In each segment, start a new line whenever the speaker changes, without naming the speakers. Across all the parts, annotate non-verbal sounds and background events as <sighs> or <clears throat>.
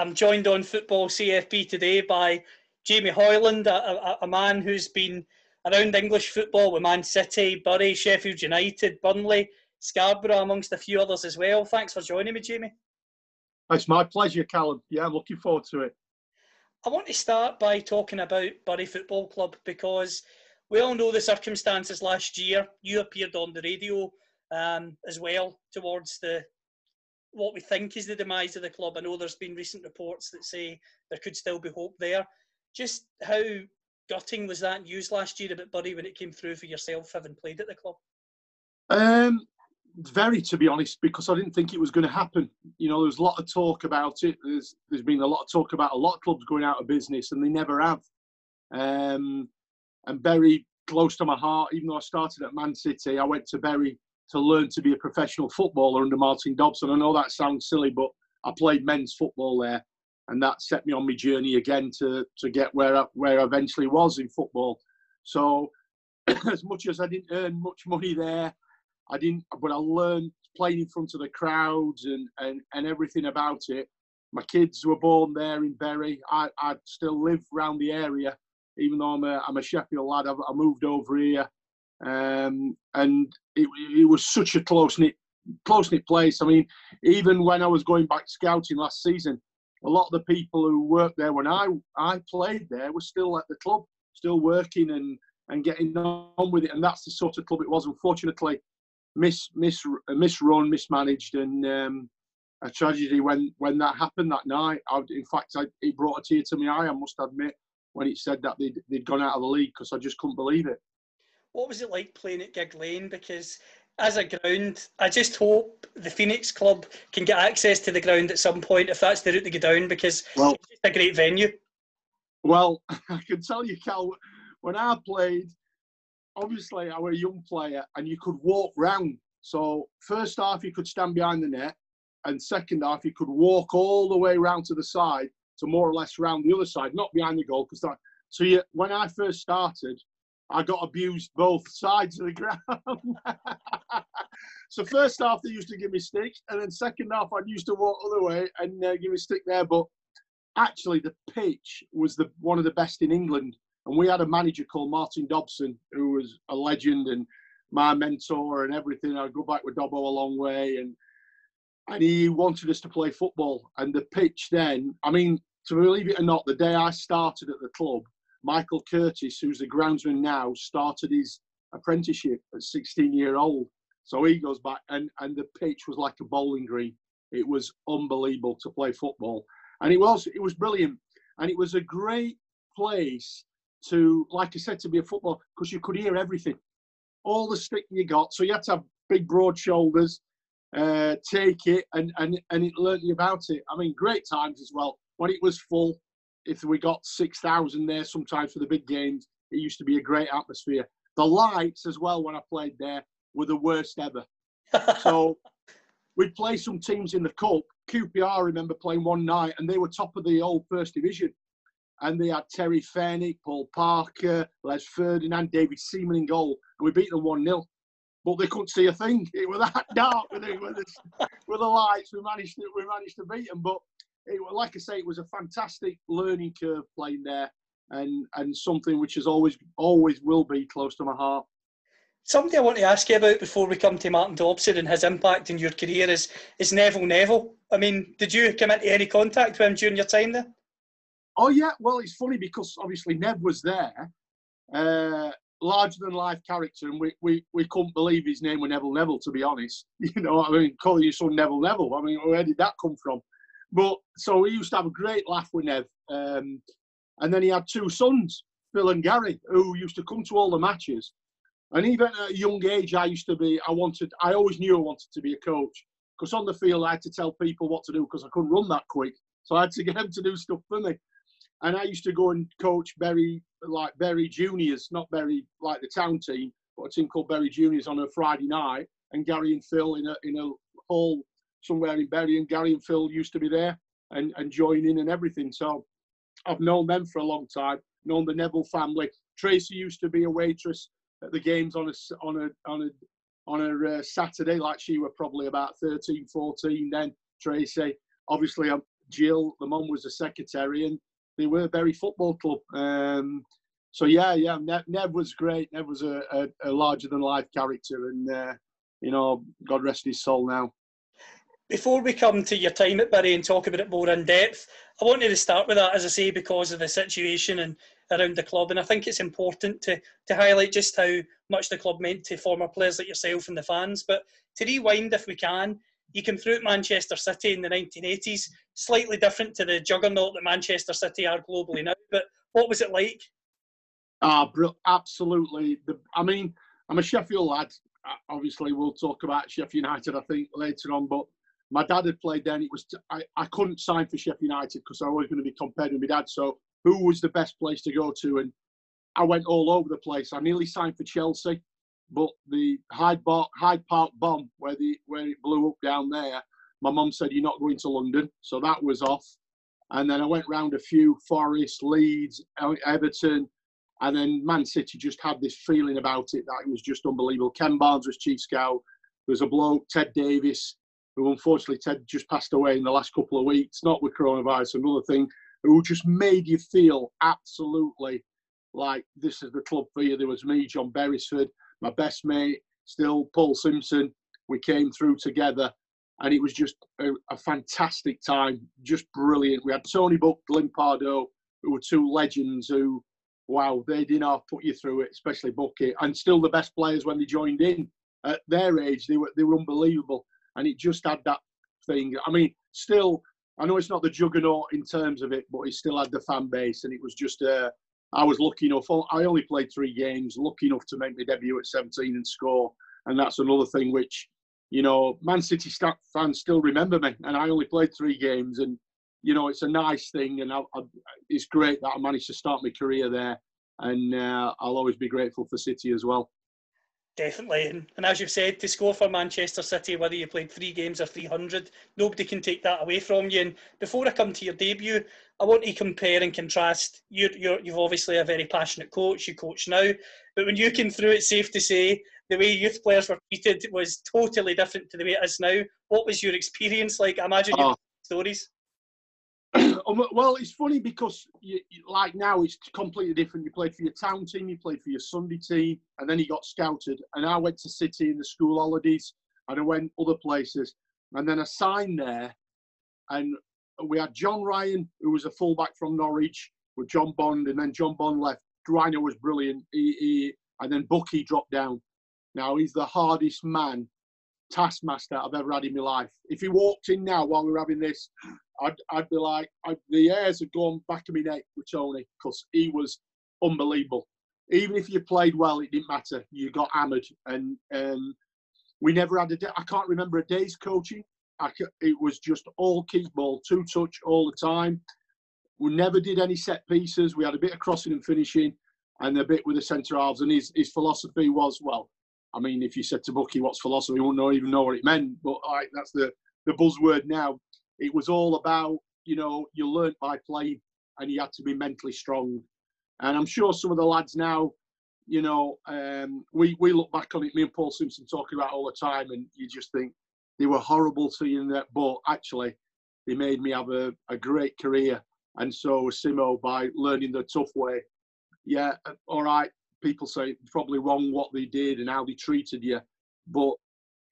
I'm joined on Football CFB today by Jamie Hoyland, a, a, a man who's been around English football with Man City, Bury, Sheffield United, Burnley, Scarborough, amongst a few others as well. Thanks for joining me, Jamie.
It's my pleasure, Callum. Yeah, I'm looking forward to it.
I want to start by talking about Bury Football Club because we all know the circumstances last year. You appeared on the radio um, as well towards the what we think is the demise of the club. I know there's been recent reports that say there could still be hope there. Just how gutting was that news last year about Bury when it came through for yourself, having played at the club?
Um, very, to be honest, because I didn't think it was going to happen. You know, there's a lot of talk about it. There's there's been a lot of talk about a lot of clubs going out of business, and they never have. Um, and Bury, close to my heart, even though I started at Man City, I went to Bury to learn to be a professional footballer under Martin Dobson. I know that sounds silly, but I played men's football there, and that set me on my journey again to to get where I, where I eventually was in football. So, <clears throat> as much as I didn't earn much money there, I didn't, but I learned playing in front of the crowds and and, and everything about it. My kids were born there in Bury. I, I still live around the area, even though I'm a, I'm a Sheffield lad. I've, I moved over here, um, and it, it was such a close knit close knit place. I mean, even when I was going back scouting last season, a lot of the people who worked there when I I played there were still at the club, still working and and getting on with it. And that's the sort of club it was. Unfortunately, mis mis misrun, mismanaged, and um, a tragedy when when that happened that night. I, in fact, I, it brought a tear to my eye. I must admit when it said that they'd, they'd gone out of the league because I just couldn't believe it.
What was it like playing at Gigg Lane? Because as a ground, I just hope the Phoenix Club can get access to the ground at some point if that's the route to go down because
Well-
it's just a great venue.
Well, <laughs> I can tell you, Cal, when I played, obviously I was a young player and you could walk round. So first half you could stand behind the net, and second half you could walk all the way round to the side to more or less round the other side, not behind the goal. Because that, so you, when I first started, I got abused both sides of the ground. <laughs> so first half they used to give me stick, and then second half I used to walk other way and uh, give me stick there. But actually the pitch was the one of the best in England. And we had a manager called Martin Dobson, who was a legend and my mentor and everything. I go back with Dobbo a long way, and and he wanted us to play football. And the pitch then, I mean, to believe it or not, the day I started at the club, Michael Curtis, who's the groundsman now, started his apprenticeship at 16 year old. So he goes back, and and the pitch was like a bowling green. It was unbelievable to play football. And it was it was brilliant. And it was a great place to like i said to be a footballer because you could hear everything. All the stick you got. So you had to have big broad shoulders uh, take it and and and it learnt you about it. I mean great times as well when it was full if we got 6000 there sometimes for the big games it used to be a great atmosphere the lights as well when i played there were the worst ever <laughs> so we'd play some teams in the cup. QPR I remember playing one night, and they were top of the old First Division. And they had Terry Fenwick, Paul Parker, Les Ferdinand, David Seaman in goal, and we beat them one 0 But they couldn't see a thing. It was that <laughs> dark with, it, with, the, with the lights. We managed to we managed to beat them. But it, like I say, it was a fantastic learning curve playing there, and and something which is always always will be close to my heart.
Something I want to ask you about before we come to Martin Dobson and his impact in your career is is Neville Neville. I mean, did you come into any contact with him during your time there?
Oh yeah, well it's funny because obviously Nev was there, uh, larger than life character, and we, we, we couldn't believe his name was Neville Neville. To be honest, <laughs> you know, I mean, calling your son Neville Neville. I mean, where did that come from? But so we used to have a great laugh with Nev, um, and then he had two sons, Phil and Gary, who used to come to all the matches. And even at a young age, I used to be. I wanted. I always knew I wanted to be a coach because on the field I had to tell people what to do because I couldn't run that quick. So I had to <laughs> get them to do stuff for me. And I used to go and coach Bury, like Bury Juniors, not Bury like the town team, but a team called Bury Juniors on a Friday night. And Gary and Phil in a in a hall somewhere in Bury, and Gary and Phil used to be there and and joining in and everything. So I've known them for a long time. Known the Neville family. Tracy used to be a waitress at the games on a on a on a on a uh, Saturday, like she were probably about 13, 14 then. Tracy, obviously, um, Jill, the mum was a secretary, and they were Bury Football Club. Um, so yeah, yeah, Nev, Nev, was great. Nev was a, a, a larger than life character, and uh, you know, God rest his soul now.
Before we come to your time at Bury and talk about it more in depth, I wanted to start with that, as I say, because of the situation and around the club. And I think it's important to, to highlight just how much the club meant to former players like yourself and the fans. But to rewind, if we can, you came through at Manchester City in the 1980s, slightly different to the juggernaut that Manchester City are globally now. But what was it like?
Ah, absolutely. The, I mean, I'm a Sheffield lad. Obviously, we'll talk about Sheffield United, I think, later on. But my dad had played then. It was I, I couldn't sign for Sheffield United because I was going to be compared with my dad. So who was the best place to go to? And I went all over the place. I nearly signed for Chelsea, but the Hyde, Bar, Hyde Park bomb where the where it blew up down there, my mum said you're not going to London, so that was off. And then I went round a few Forest, Leeds, Everton, and then Man City just had this feeling about it that it was just unbelievable. Ken Barnes was chief scout. There was a bloke, Ted Davis, who unfortunately Ted just passed away in the last couple of weeks, not with coronavirus, another thing, who just made you feel absolutely like this is the club for you. There was me, John Beresford, my best mate, still Paul Simpson. We came through together and it was just a, a fantastic time, just brilliant. We had Tony Book, Glyn Pardoe, who were two legends who, wow, they did not put you through it, especially Bucky, and still the best players when they joined in at their age. They were they were unbelievable and it just had that thing. I mean, still, I know it's not the juggernaut in terms of it, but it still had the fan base, and it was just. Uh, I was lucky enough. I only played three games. Lucky enough to make my debut at 17 and score, and that's another thing which, you know, Man City fans still remember me, and I only played three games, and you know, it's a nice thing, and I, I, it's great that I managed to start my career there, and uh, I'll always be grateful for City as well.
Definitely, and, and as you've said, to score for Manchester City, whether you played three games or 300, nobody can take that away from you. And before I come to your debut, I want to compare and contrast. You're, you're, you've obviously a very passionate coach, you coach now, but when you came through, it's safe to say the way youth players were treated was totally different to the way it is now. What was your experience like? I imagine you oh. stories.
Um, well, it's funny because you, like now it's completely different. You played for your town team, you played for your Sunday team, and then you got scouted. And I went to City in the school holidays, and I went other places, and then I signed there, and we had John Ryan, who was a fullback from Norwich, with John Bond, and then John Bond left. Rhino was brilliant, he, he, and then Bucky dropped down. Now he's the hardest man taskmaster I've ever had in my life. If he walked in now while we are having this, I'd, I'd be like, I'd, the hairs had gone back of my neck with Tony because he was unbelievable. Even if you played well, it didn't matter. You got hammered, and um, we never had a day. I can't remember a day's coaching. I, it was just all keep ball, two touch all the time. We never did any set pieces. We had a bit of crossing and finishing, and a bit with the centre halves. And his his philosophy was well. I mean, if you said to Bucky what's philosophy, he wouldn't even know what it meant. But that's the the buzzword now. It was all about, you know, you learnt by playing and you had to be mentally strong. And I'm sure some of the lads now, you know, um, we, we look back on it, me and Paul Simpson talking about all the time, and you just think they were horrible to you, that, but actually, they made me have a, a great career. And so Simo by learning the tough way. Yeah, all right, people say probably wrong what they did and how they treated you, but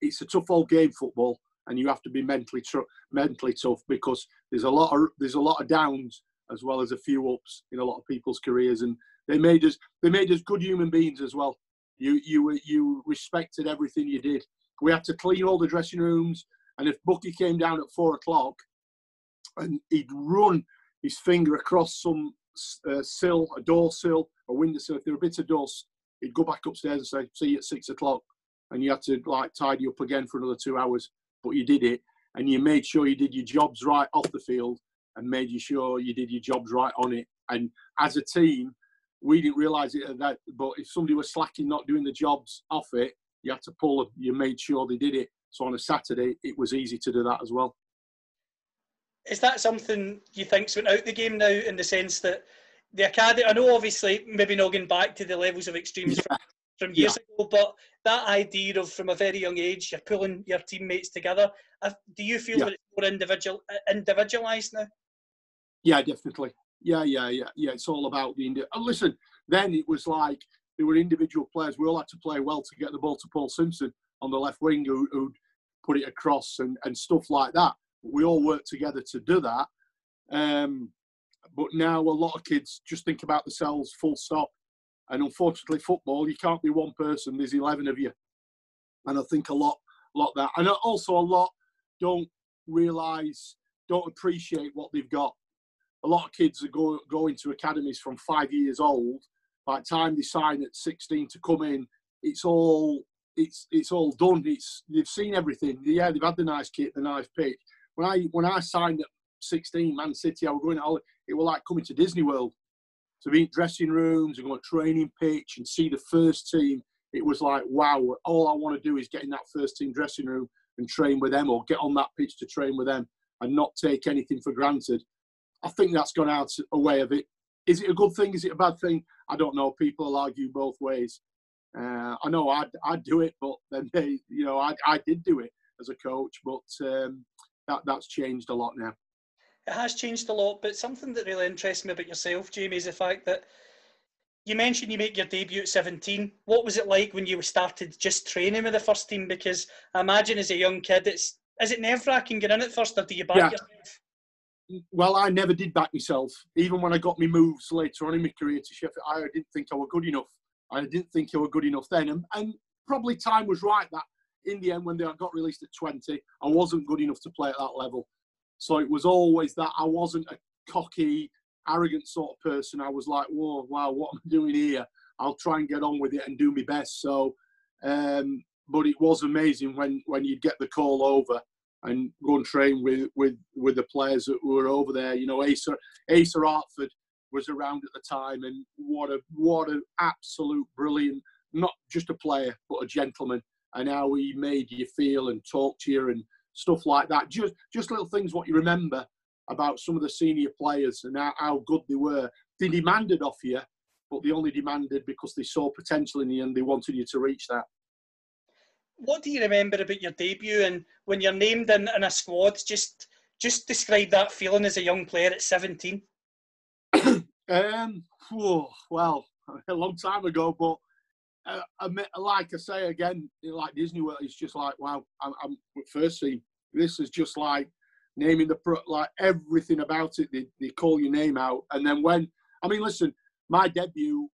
it's a tough old game, football and you have to be mentally tr- mentally tough because there's a lot of there's a lot of downs as well as a few ups in a lot of people's careers, and they made us they made us good human beings as well. You you you respected everything you did. We had to clean all the dressing rooms, and if Bucky came down at four o'clock, and he'd run his finger across some uh, sill, a door sill, a window sill, if there were bits of dust, he'd go back upstairs and say, "See you at six o'clock," and you had to like tidy up again for another two hours. But you did it, and you made sure you did your jobs right off the field, and made you sure you did your jobs right on it. And as a team, we didn't realise it at that. But if somebody was slacking, not doing the jobs off it, you had to pull. You made sure they did it. So on a Saturday, it was easy to do that as well.
Is that something you think's went out the game now in the sense that the academy? I know obviously maybe not going back to the levels of extremes
Yeah.
from, years
Yeah.
ago, but that idea of from a very young age you're pulling your teammates together. uh, Do you feel
Yeah.
that it's more individual uh, individualised now?
Yeah, definitely. Yeah, yeah, yeah, yeah. It's all about the indi- and listen. Then it was like there were individual players. We all had to play well to get the ball to Paul Simpson on the left wing, who, who'd put it across and, and stuff like that. We all work together to do that. Um, but now a lot of kids just think about themselves, full stop. And unfortunately, football, you can't be one person. There's eleven of you, and I think a lot, a lot that, and also a lot don't realise, don't appreciate what they've got a lot of kids are go, going to academies from five years old. By the time they sign at 16 to come in, it's all it's it's all done. It's they've seen everything. Yeah, they've had the nice kit, the nice pitch. When I when I signed at 16, Man City, I was going out. It was like coming to Disney World. To be in dressing rooms and go to training pitch and see the first team. It was like wow. All I want to do is get in that first team dressing room and train with them, or get on that pitch to train with them, and not take anything for granted. I think that's gone out a way of it. Is it a good thing? Is it a bad thing? I don't know. People will argue both ways. Uh, I know I'd, I'd do it, but then they, you know, I, I did do it as a coach, but um, that that's changed a lot now.
It has changed a lot, but something that really interests me about yourself, Jamie, is the fact that you mentioned you make your debut at 17. What was it like when you started just training with the first team? Because I imagine as a young kid, it's is it nerve wracking getting in at first, or do you back
Yeah.
yourself?
Well, I never did back myself. Even when I got my moves later on in my career to Sheffield, I didn't think I were good enough. I didn't think I were good enough then, and, and probably time was right that in the end when they got released at 20, I wasn't good enough to play at that level. So it was always that I wasn't a cocky, arrogant sort of person. I was like, whoa, wow, what am I doing here? I'll try and get on with it and do my best. So, um, but it was amazing when when you'd get the call over and go and train with with with the players that were over there. You know, Asa Asa Hartford was around at the time, and what a what an absolute brilliant, not just a player but a gentleman, and how he made you feel and talk to you and stuff like that. Just just little things what you remember about some of the senior players and how, how good they were. They demanded off you, but they only demanded because they saw potential in you and they wanted you to reach that.
What do you remember about your debut and when you're named in, in a squad? Just just describe that feeling as a young player at 17. <coughs>
Um, well, <laughs> a long time ago, but uh, like I say again, like Disney World, it's just like wow. I'm, I'm first this is just like naming the like everything about it. They, they call your name out, and then when I mean, listen, my debut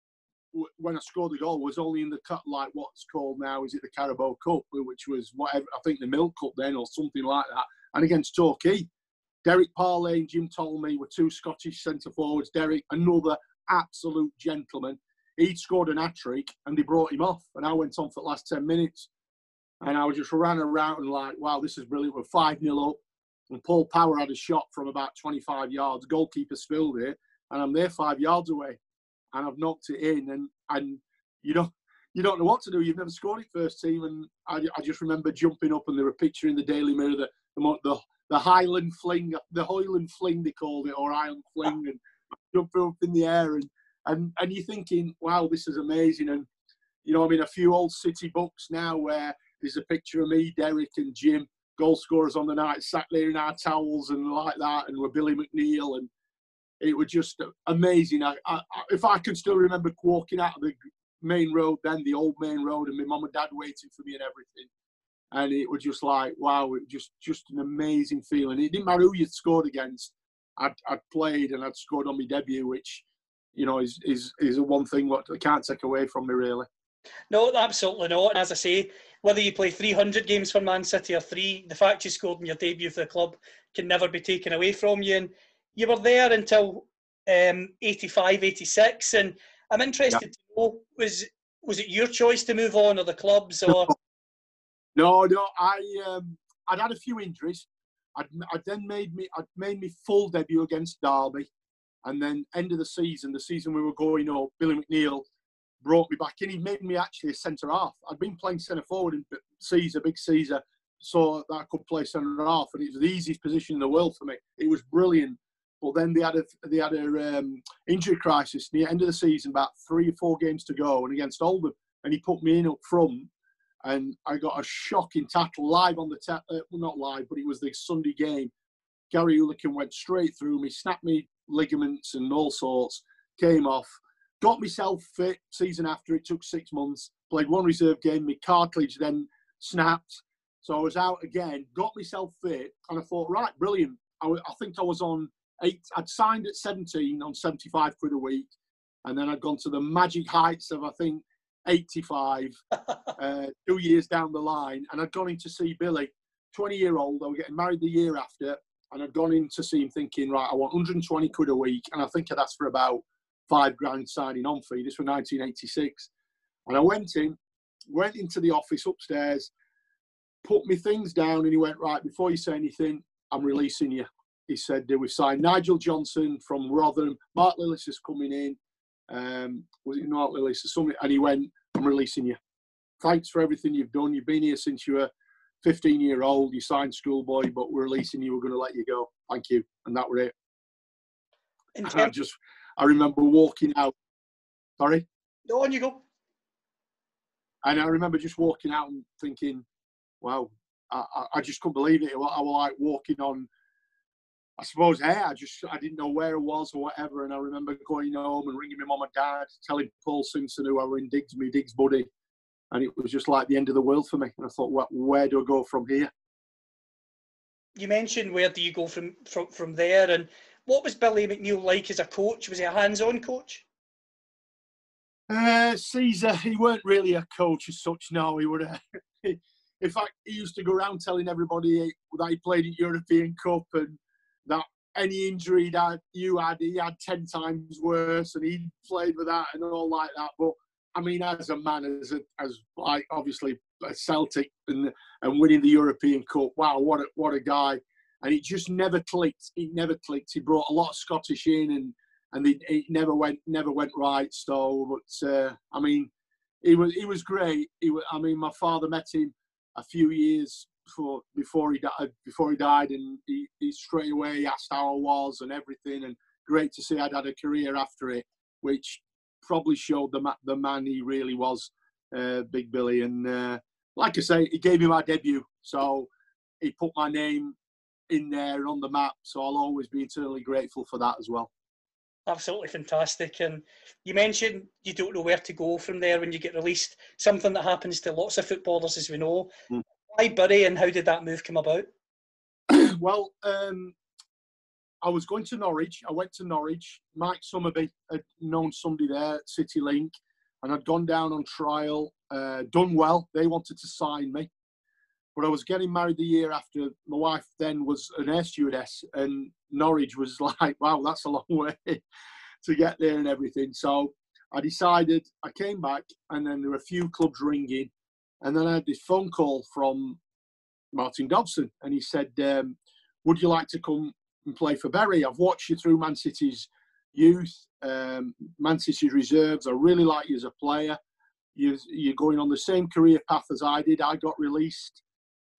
when I scored the goal was only in the cut like what's called now is it the Carabao Cup, which was whatever I think the Milk Cup then or something like that, and against Torquay. Derek Parlane and Jim Tolmie were two Scottish centre forwards. Derek, another absolute gentleman. He'd scored an hat trick and they brought him off. And I went on for the last 10 minutes. And I was just ran around and like, wow, this is brilliant. We're 5 0 up. And Paul Power had a shot from about 25 yards. Goalkeeper spilled it. And I'm there five yards away. And I've knocked it in. And, and you don't. You don't know what to do. You've never scored it first team, and I, I just remember jumping up, and they were picturing the Daily Mirror the the, the the Highland Fling, the Highland Fling they called it, or Highland Fling, and jumping up in the air, and and and you're thinking, wow, this is amazing, and you know, I mean, a few old City books now where there's a picture of me, Derek, and Jim, goal scorers on the night, sat there in our towels and like that, and with Billy McNeill, and it was just amazing. I, I, if I could still remember walking out of the main road, then the old main road, and my mum and dad waiting for me and everything and it was just like wow, it was just just an amazing feeling. It didn't matter who you'd scored against. I'd, I'd played and I'd scored on my debut, which you know is is is a one thing what I can't take away from me really.
No, absolutely not. And as I say, whether you play 300 games for Man City or three, the fact you scored in your debut for the club can never be taken away from you. And you were there until um, 85, 86. And I'm interested to know, was was it your choice to move on, or the clubs, or?
No, no. I um, I'd had a few injuries. I'd, I'd then made me I'd made me full debut against Derby, and then end of the season, the season we were going up, Billy McNeil brought me back in. He made me actually a centre half. I'd been playing centre forward in Caesar, big Caesar, so that I could play centre half, and it was the easiest position in the world for me. It was brilliant. But then they had a they had a um, injury crisis near end of the season, about three or four games to go, and against Oldham, and he put me in up front, and I got a shocking tackle live on the ta- uh, well, not live, but it was the Sunday game. Gary Hoolickin went straight through me, snapped me ligaments and all sorts, came off, got myself fit. Season after it took six months, played one reserve game. My cartilage then snapped, so I was out again. Got myself fit, and I thought, right, brilliant. I think I was on eight. I'd signed at 17 on 75 quid a week, and then I'd gone to the magic heights of I think 85 <laughs> uh, two years down the line, and I'd gone in to see Billy, 20 year old. I was getting married the year after, and I'd gone in to see him thinking, right, I want 120 quid a week, and I think I'd asked for about five grand signing on fee. This was 1986, and I went in, went into the office upstairs, put my things down, and he went, right, before you say anything, I'm releasing you. He said, we've signed Nigel Johnson from Rotherham. Mark Lillis is coming in. Um, was it Mark Lillis or something? And he went, I'm releasing you. Thanks for everything you've done. You've been here since you were 15 year old. You signed schoolboy, but we're releasing you. We're going to let you go. Thank you. And that was it. And I just, I remember walking out. Sorry.
no, on you go.
And I remember just walking out and thinking, wow, I, I, I just couldn't believe it. I was like walking on, I suppose, air. I just, I didn't know where it was or whatever. And I remember going home and ringing my mum and dad, telling Paul Simpson, who I were in Diggs, me Diggs buddy. And it was just like the end of the world for me. And I thought, what, where do I go from here?
You mentioned where do you go from from from there, and what was Billy McNeill like as a coach? Was he a hands-on coach?
Uh, Caesar, he weren't really a coach as such. No, he would. <laughs> have. in fact, he used to go around telling everybody that he played in European Cup and that any injury that you had, he had ten times worse, and he played with that and all like that. But I mean, as a man, as a, as like obviously a Celtic and and winning the European Cup, wow, what a what a guy! And it just never clicked. It never clicked. He brought a lot of Scottish in, and and it, it never went never went right. So, but uh, I mean, he was he was great. He was, I mean, my father met him a few years before before he died before he died, and he, he straight away asked how I was and everything. And great to see I'd had a career after it, which probably showed the ma- the man he really was, uh, Big Billy. And uh, like I say, he gave me my debut, so he put my name in there on the map. So I'll always be eternally grateful for that as well.
Absolutely fantastic. And you mentioned you don't know where to go from there when you get released. Something that happens to lots of footballers, as we know.
Mm.
Why Bury, and how did that move come about? <clears throat>
well, um, I was going to Norwich. I went to Norwich. Mike Summerbee had known somebody there at City Link, and I'd gone down on trial, uh, done well. They wanted to sign me, but I was getting married the year after. My wife then was an air stewardess, and Norwich was <laughs> like, wow, that's a long way <laughs> to get there and everything. So I decided. I came back, and then there were a few clubs ringing, and then I had this phone call from Martin Dobson, and he said, um, "Would you like to come and play for Bury? I've watched you through Man City's youth, um, Man City's reserves. I really like you as a player. You, you're going on the same career path as I did. I got released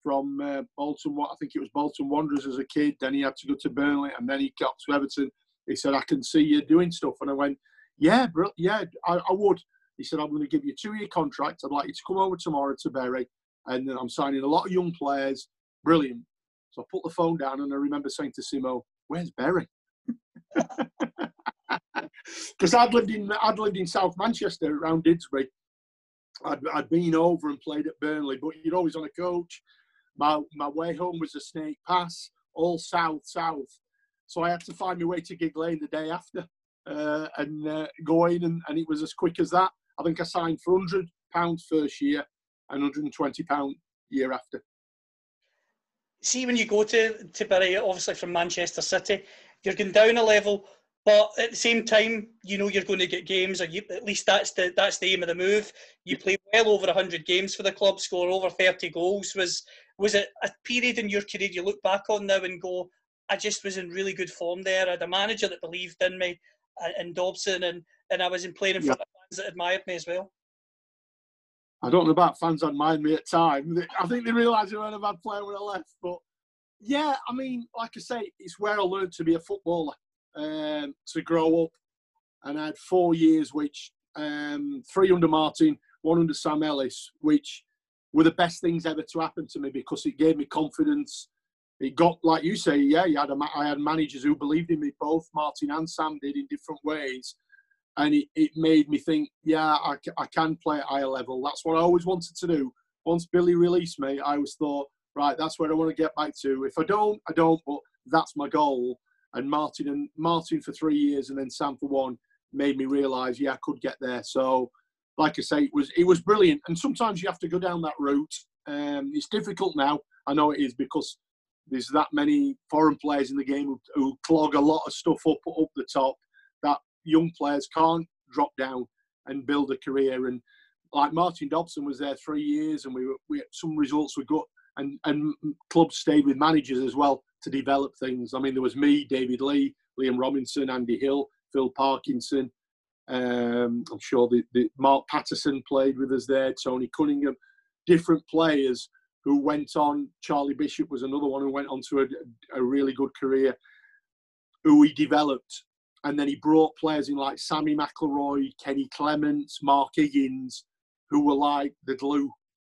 from uh, Bolton. I think it was Bolton Wanderers as a kid. Then he had to go to Burnley, and then he got to Everton. He said, "I can see you doing stuff," and I went, "Yeah, bro, yeah, I, I would." He said, "I'm going to give you a two-year contract. I'd like you to come over tomorrow to Bury, and I'm signing a lot of young players. Brilliant." So I put the phone down, and I remember saying to Simo, "Where's Bury?" Because <laughs> I'd lived in I'd lived in South Manchester around Didsbury. I'd, I'd been over and played at Burnley, but you're always on a coach. My my way home was a Snake Pass, all south south. So I had to find my way to Gigg Lane the day after, uh, and uh, go in, and, and it was as quick as that. I think I signed for hundred pounds first year and 120 pound year after.
See, when you go to, to Bury, obviously from Manchester City, you're going down a level. But at the same time, you know you're going to get games, or you, at least that's the that's the aim of the move. You play well over hundred games for the club, score over thirty goals. Was was it a period in your career you look back on now and go, I just was in really good form there. I had a manager that believed in me, uh, and Dobson, and and I was in playing in front yeah. of fans that admired me as well.
I don't know about fans admired me at time. I think they realised I was a bad player when I left, but yeah, I mean, like I say, it's where I learned to be a footballer, um, to grow up. And I had four years, which um, three under Martin, one under Sam Ellis, which were the best things ever to happen to me because it gave me confidence. It got, like you say, yeah, you had a, I had managers who believed in me, both Martin and Sam did in different ways. And it, it made me think, yeah, I, I can play at higher level. That's what I always wanted to do. Once Billy released me, I always thought, right, that's where I want to get back to. If I don't, I don't, but that's my goal. And Martin and Martin for three years and then Sam for one made me realise, yeah, I could get there. So, like I say, it was it was brilliant. And sometimes you have to go down that route. Um, it's difficult now. I know it is because there's that many foreign players in the game who, who clog a lot of stuff up up the top young players can't drop down and build a career. And like Martin Dobson was there three years, and we were we some results were good and and clubs stayed with managers as well to develop things. I mean, there was me, David Lee, Liam Robinson, Andy Hill, Phil Parkinson. Um, I'm sure the, the Mark Patterson played with us there, Tony Cunningham, different players who went on. Charlie Bishop was another one who went on to a, a really good career, who he developed. And then he brought players in like Sammy McIlroy, Kenny Clements, Mark Higgins, who were like the glue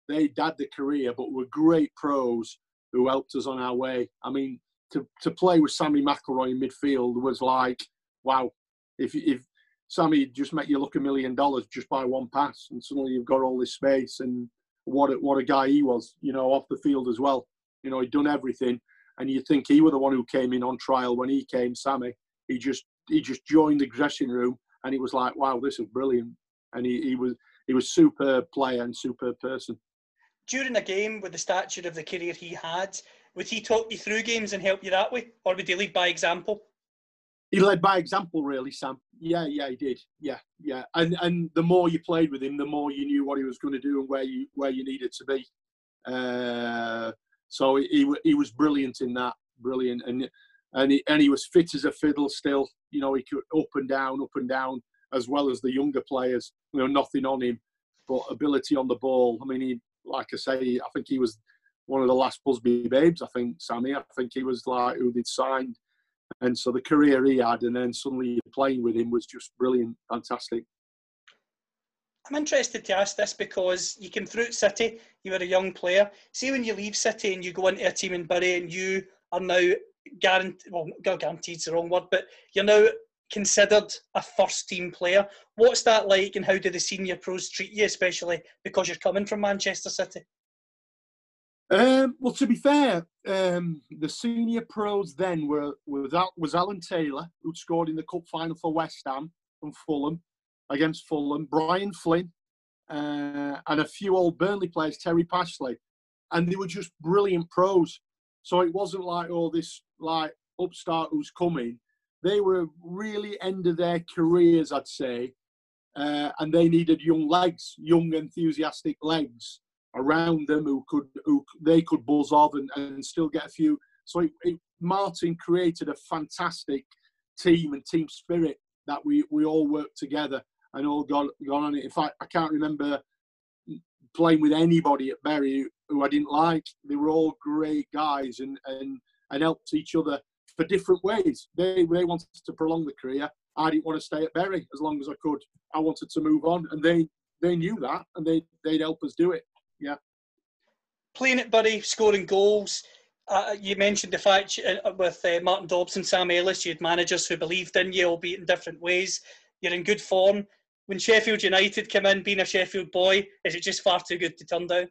they had the career, but were great pros who helped us on our way. I mean, to, to play with Sammy McIlroy in midfield was like, wow. If if Sammy just make you look a million dollars just by one pass, and suddenly you've got all this space, and what a, what a guy he was, you know, off the field as well. You know, he'd done everything, and you'd think he were the one who came in on trial when he came, Sammy. He just he just joined the dressing room, and it was like, wow, this is brilliant. And he, he was he was superb player and superb person
during a game with the stature of the career he had, would he talk you through games and help you that way, or would he lead by example?
He led by example, really, Sam. Yeah, yeah, he did. Yeah, yeah. And and the more you played with him, the more you knew what he was going to do and where you where you needed to be. Uh, so he he was brilliant in that, brilliant, and and he, and he was fit as a fiddle still. You know, he could up and down, up and down, as well as the younger players. You know, nothing on him, but ability on the ball. I mean, he like I say, I think he was one of the last Busby babes. I think Sammy. I think he was like who they'd signed, and so the career he had, and then suddenly playing with him was just brilliant, fantastic.
I'm interested to ask this because you came through City, you were a young player. See, when you leave City and you go into a team in Bury and you are now guaranteed, well, guaranteed is the wrong word, but you're now considered a first team player. What's that like, and how do the senior pros treat you, especially because you're coming from Manchester City?
Um, well, to be fair, um, the senior pros then were was, was Alan Taylor, who scored in the cup final for West Ham from Fulham against Fulham, Brian Flynn, uh, and a few old Burnley players, Terry Pashley, and they were just brilliant pros. So it wasn't like oh this like upstart who's coming they were really end of their careers, I'd say, uh, and they needed young legs, young enthusiastic legs around them who could who they could buzz off and, and still get a few. So it, it, Martin created a fantastic team and team spirit that we we all worked together and all got got on it. In fact, I can't remember playing with anybody at Bury who I didn't like. They were all great guys and and and helped each other for different ways. They they wanted to prolong the career. I didn't want to stay at Bury as long as I could. I wanted to move on, and they they knew that, and they they'd help us do it. Yeah.
Playing at Bury, scoring goals. Uh, you mentioned the fact uh, with uh, Martin Dobson, Sam Ellis, you had managers who believed in you, albeit in different ways. You're in good form. When Sheffield United came in, being a Sheffield boy, is it just far too good to turn down?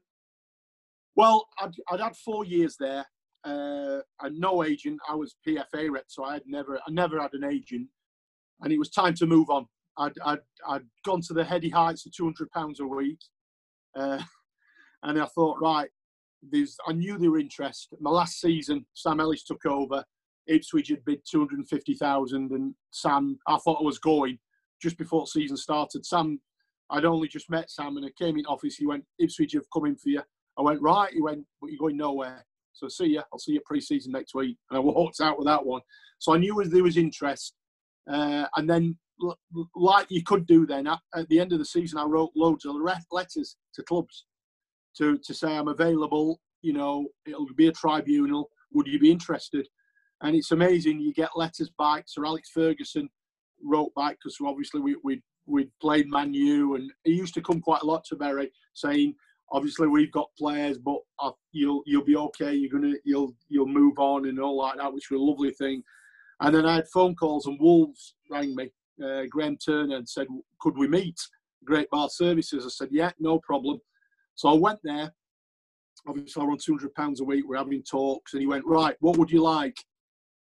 Well, I'd, I'd had four years there uh, and no agent. I was PFA rep, so I had never, I never had an agent, and it was time to move on. I'd, I'd, I'd gone to the heady heights of two hundred pounds a week, uh, <laughs> and I thought, right, there's, I knew they were interested. My last season, Sam Ellis took over, Ipswich had bid 250,000 and Sam, I thought I was going just before the season started. Sam, I'd only just met Sam and I came in office. He went, Ipswich have come in for you. I went, right. He went, but you're going nowhere. So see you. I'll see you pre-season next week. And I walked out with that one. So I knew there was interest. Uh, and then, like you could do then, at, the end of the season, I wrote loads of letters to clubs to, to say I'm available. You know, it'll be a tribunal. Would you be interested? And it's amazing. You get letters back. Sir Alex Ferguson wrote back because obviously we, we, we'd played Man U and he used to come quite a lot to Bury saying, obviously we've got players, but you'll you'll be okay. You're gonna you'll you'll move on and all like that, which was a lovely thing. And then I had phone calls and Wolves rang me. Uh, Graham Turner and said, "Could we meet?" Great Barr Services. I said, "Yeah, no problem." So I went there. Obviously, I run two hundred pounds a week. We're having talks, and he went, "Right, what would you like?"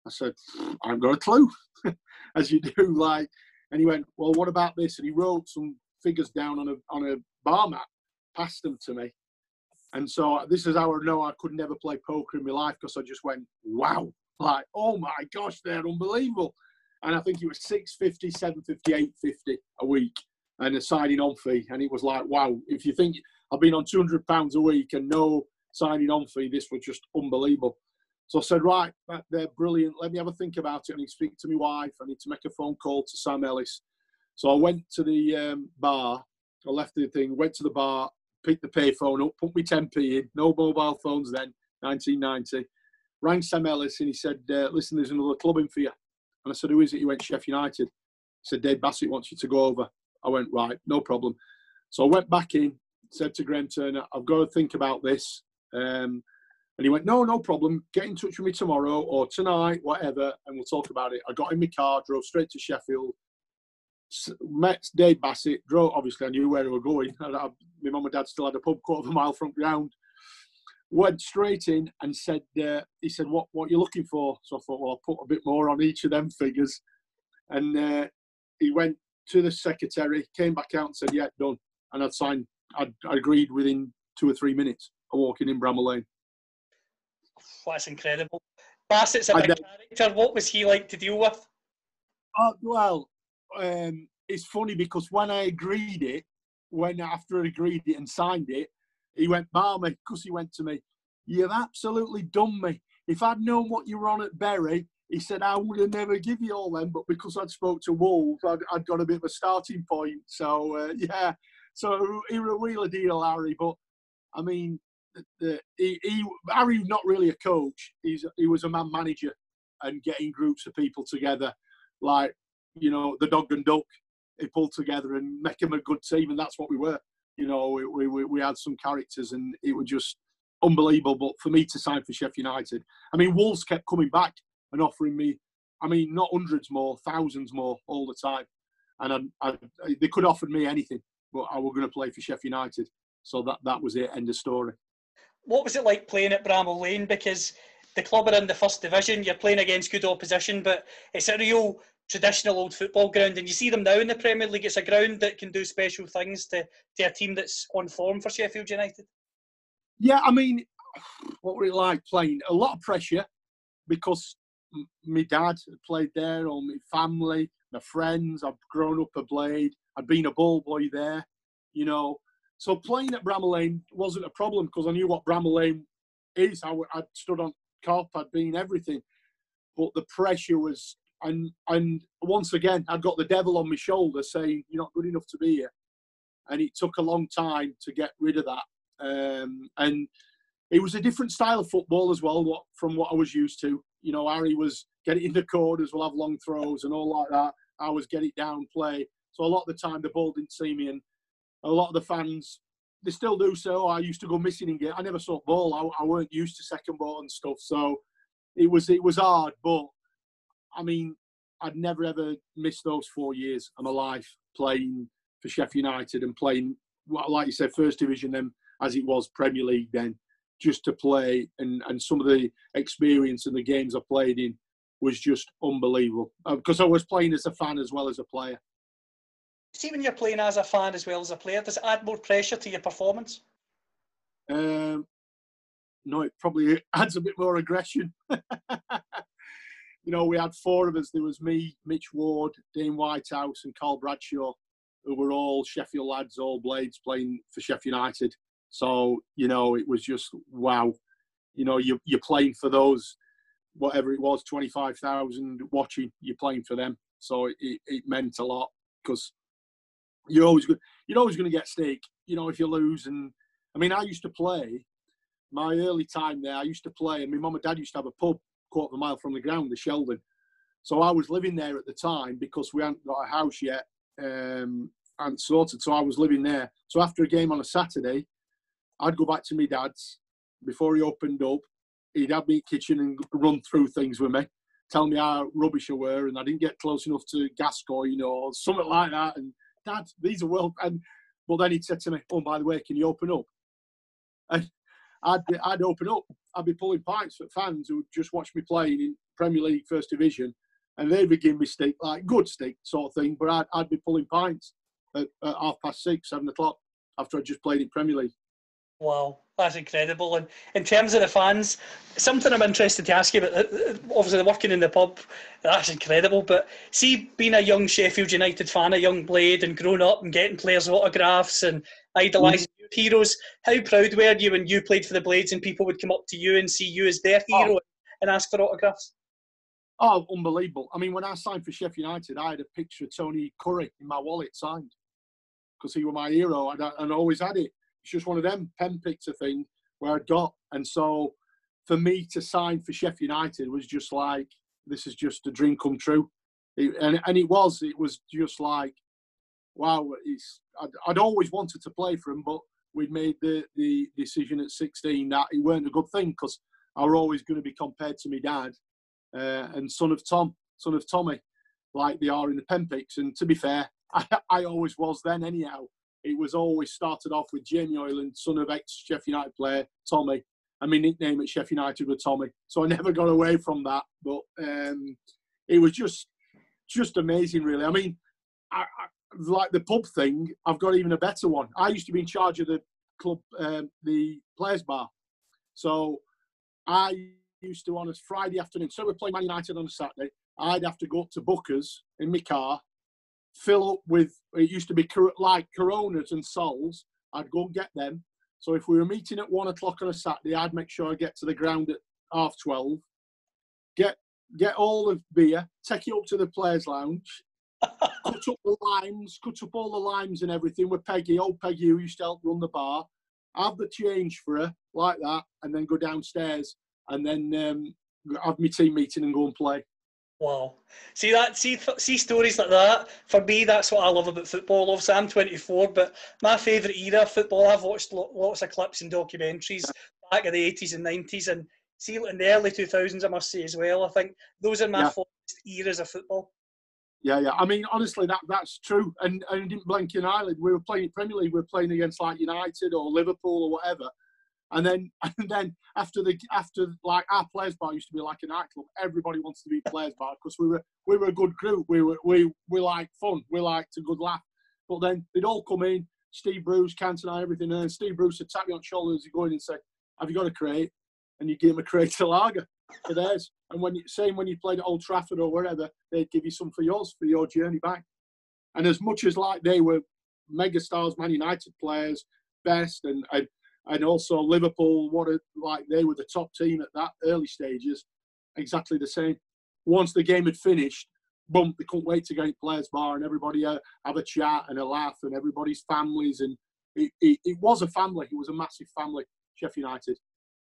I said, "I haven't got a clue," <laughs> as you do. Like, and he went, "Well, what about this?" And he wrote some figures down on a on a bar mat passed them to me. And so this is how I know I could never play poker in my life because I just went, wow, like, oh my gosh, they're unbelievable. And I think it was 650, 750, 850 a week and a signing on fee. And it was like, wow, if you think I've been on 200 pounds a week and no signing on fee, this was just unbelievable. So I said, right, they're brilliant. Let me have a think about it. I need to speak to my wife. I need to make a phone call to Sam Ellis. So I went to the um, bar. I left the thing, went to the bar, picked the payphone up, put me 10p in, no mobile phones then, 1990. Rang Sam Ellis and he said, uh, listen, there's another club in for you. And I said, who is it? He went, Sheffield United. He said, Dave Bassett wants you to go over. I went, right, no problem. So I went back in, said to Graham Turner, I've got to think about this. Um, and he went, no, no problem. Get in touch with me tomorrow or tonight, whatever, and we'll talk about it. I got in my car, drove straight to Sheffield, met Dave Bassett, drove, obviously I knew where we were going. I, <laughs> I, my mum and dad still had a pub quarter of a mile from ground. Went straight in and said, uh, he said, what, what are you looking for? So I thought, well, I'll put a bit more on each of them figures. And uh, he went to the secretary, came back out and said, yeah, done. And I'd signed, I'd, I agreed within two or three minutes of walking in Bramall Lane.
That's incredible. Bassett's a big character. What was he like to deal with?
Uh, well, um, it's funny because when I agreed it, when after I agreed it and signed it, he went, Barmy, because he went to me, You've absolutely done me. If I'd known what you were on at Bury, he said, I would have never give you all them, but because I'd spoke to Wolves, I'd, I'd got a bit of a starting point. So, uh, <laughs> yeah, so he was a wheeler deal, Harry. But, I mean, the, the, he, he, Harry not really a coach. He's, he was a man manager and getting groups of people together. Like you know, the dog and duck. They pulled together and make him a good team, and that's what we were. You know, we, we, we had some characters, and it was just unbelievable. But for me to sign for Sheffield United, I mean, Wolves kept coming back and offering me, I mean, not hundreds more, thousands more all the time. And I, I, they could offer me anything, but I was going to play for Sheffield United. So that, that was it, end of story.
What was it like playing at Bramall Lane? Because the club are in the first division, you're playing against good opposition, but it's a real traditional old football ground, and you see them now in the Premier League. It's a ground that can do special things to, to a team that's on form for Sheffield United.
Yeah, I mean, <sighs> what were it like playing? A lot of pressure because my dad played there, or my family, my friends. I've grown up a Blade. I'd been a ball boy there, you know. So playing at Bramall Lane wasn't a problem because I knew what Bramall Lane is. I, would stood on Kop, I'd been everything. But the pressure was and and once again, I got the devil on my shoulder saying, "You're not good enough to be here," and it took a long time to get rid of that. Um, and it was a different style of football as well what, from what I was used to. You know, Harry was get it in the corners, we'll have long throws and all like that. I was get it down, play. So a lot of the time the ball didn't see me, and a lot of the fans they still do so. I used to go missing in game. I never saw ball. I, I weren't used to second ball and stuff, so it was it was hard, but I mean, I'd never ever missed those four years of my life playing for Sheffield United and playing, like you said, first division then as it was Premier League then, just to play and, and some of the experience and the games I played in was just unbelievable because uh, I was playing as a fan as well as a player.
See, when you're playing as a fan as well as a player, does it add more pressure to your performance?
Um, no, it probably <laughs> adds a bit more aggression. <laughs> you know, we had four of us. There was me, Mitch Ward, Dean Whitehouse, and Carl Bradshaw, who were all Sheffield lads, all blades playing for Sheffield United. So, you know, it was just wow. You know, you, you're playing for those, whatever it was, 25,000 watching, you're playing for them. So it, it meant a lot because you're always good. You're always going to get stake, you know, if you lose. And I mean, I used to play my early time there. I used to play, and my mum and dad used to have a pub quarter of a mile from the ground, the Sheldon. So I was living there at the time because we hadn't got a house yet um, and sorted. So I was living there. So after a game on a Saturday, I'd go back to my dad's before he opened up. He'd have me in the kitchen and run through things with me, tell me how rubbish I were, and I didn't get close enough to Gascoigne or something like that. And Dad, these are world. And but then he'd said to me, "Oh, by the way, can you open up?" And I'd I'd open up. I'd be pulling pints for fans who just watch me playing in Premier League First Division, and they'd be giving me steak, like good steak sort of thing. But I'd, I'd be pulling pints at, at half past six, seven o'clock after I just played in Premier League.
Wow, that's incredible. And in terms of the fans, something I'm interested to ask you about, uh, uh, obviously working in the pub, that's incredible. But see, being a young Sheffield United fan, a young blade, and growing up and getting players' autographs and idolising mm. heroes, how proud were you when you played for the Blades and people would come up to you and see you as their hero oh. and ask for autographs?
Oh, unbelievable. I mean, when I signed for Sheffield United, I had a picture of Tony Currie in my wallet signed because he was my hero and I, and I always had it it's just one of them pen picture thing where I got. And so for me to sign for Sheffield United was just like, this is just a dream come true. It, and, and it was, it was just like, wow, it's, I'd, I'd, always wanted to play for him, but we'd made the, the decision at 16 that it weren't a good thing because I were always going to be compared to my dad uh, and son of Tom, son of Tommy, like they are in the pen picks. And to be fair, I, <laughs> I always was then anyhow it was always started off with Jamie Hoyland, son of ex Sheffield United player Tommy. And my nickname at Sheffield United was Tommy. So I never got away from that. But um, it was just just amazing, really. I mean, I, I, like the pub thing, I've got even a better one. I used to be in charge of the club, um, the players' bar. So I used to on a Friday afternoon. So we're playing Man United on a Saturday. I'd have to go up to Booker's in my car fill up with it used to be like Coronas and Sols. I'd go and get them. So if we were meeting at one o'clock on a Saturday, I'd make sure I get to the ground at half twelve. Get get all the beer, take it up to the players' lounge, <laughs> cut up the limes, cut up all the limes and everything with Peggy, old Peggy who used to help run the bar. Have the change for her like that, and then go downstairs and then um, have my team meeting and go and play.
Wow. See that see see stories like that. For me, that's what I love about football. Obviously, I'm 24, but my favourite era of football. I've watched lots of clips and documentaries back in the 80s and 90s, and see in the early 2000s. I must say as well. I think those are my yeah. eras of football.
Yeah, yeah. I mean, honestly, that that's true. And and didn't blink an eyelid. We were playing Premier League. We were playing against like United or Liverpool or whatever, and then <laughs> and then after the after like our players bar used to be like a nightclub. Everybody wanted to be players bar because we were we were a good group. We were we we like fun. We liked a good laugh. But then they'd all come in. Steve Bruce, Cantona, everything. And Steve Bruce would tap me on the shoulder as you go in and say, "Have you got a crate?" And you give him a crate of lager for theirs. And when you, same when you played at Old Trafford or wherever, they'd give you some for yours for your journey back. And as much as like they were mega stars, Man United players, best, and, and and also Liverpool, what a, like they were the top team at that early stages, exactly the same. Once the game had finished, boom, they couldn't wait to get players bar and everybody uh, have a chat and a laugh and everybody's families and it, it, it, was a family. It was a massive family. Sheffield United,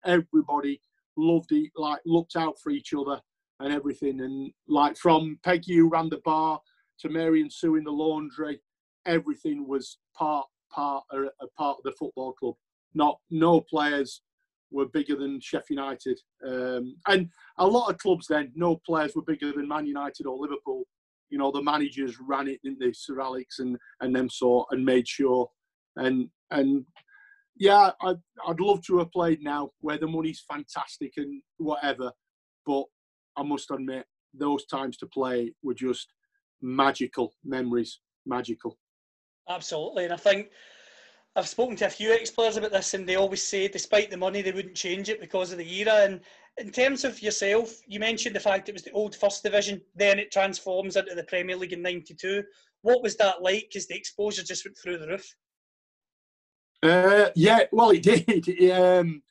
everybody loved it, like looked out for each other and everything. And like from Peggy who ran the bar to Mary and Sue in the laundry, everything was part part a, a part of the football club not no players were bigger than Sheffield United, um, and a lot of clubs then no players were bigger than Man United or Liverpool. You know the managers ran it, in the Sir Alex and and them sort, and made sure. And and yeah, I'd, I'd love to have played now where the money's fantastic and whatever, but I must admit those times to play were just magical memories, magical.
Absolutely, and I think I've spoken to a few ex-players about this, and they always say, despite the money, they wouldn't change it because of the era. And in terms of yourself, you mentioned the fact it was the old First Division, then it transforms into the Premier League in '92. What was that like? Because the exposure just went through the roof.
Uh, yeah, well, it <laughs> did. Um,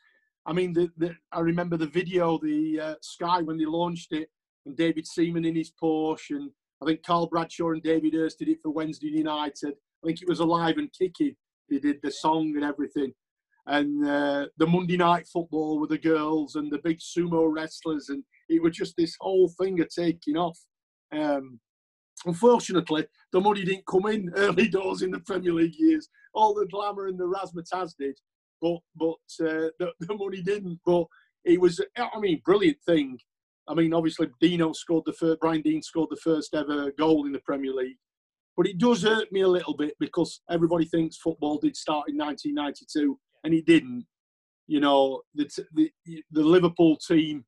I mean, the, the, I remember the video, the uh, Sky when they launched it, and David Seaman in his Porsche, and I think Carl Bradshaw and David Hirst did it for Wednesday United. I think it was alive and kicking. They did the song and everything, and uh, the Monday night football with the girls and the big sumo wrestlers, and it was just this whole thing of taking off. Um, unfortunately, the money didn't come in <laughs> early doors in the Premier League years. All the glamour and the razzmatazz did, but but uh, the, <laughs> the money didn't. But it was, I mean, brilliant thing. I mean, obviously, Dino scored the first, Brian Deane scored the first ever goal in the Premier League. But it does hurt me a little bit because everybody thinks football did start in 1992, and it didn't. You know, the, the, the Liverpool team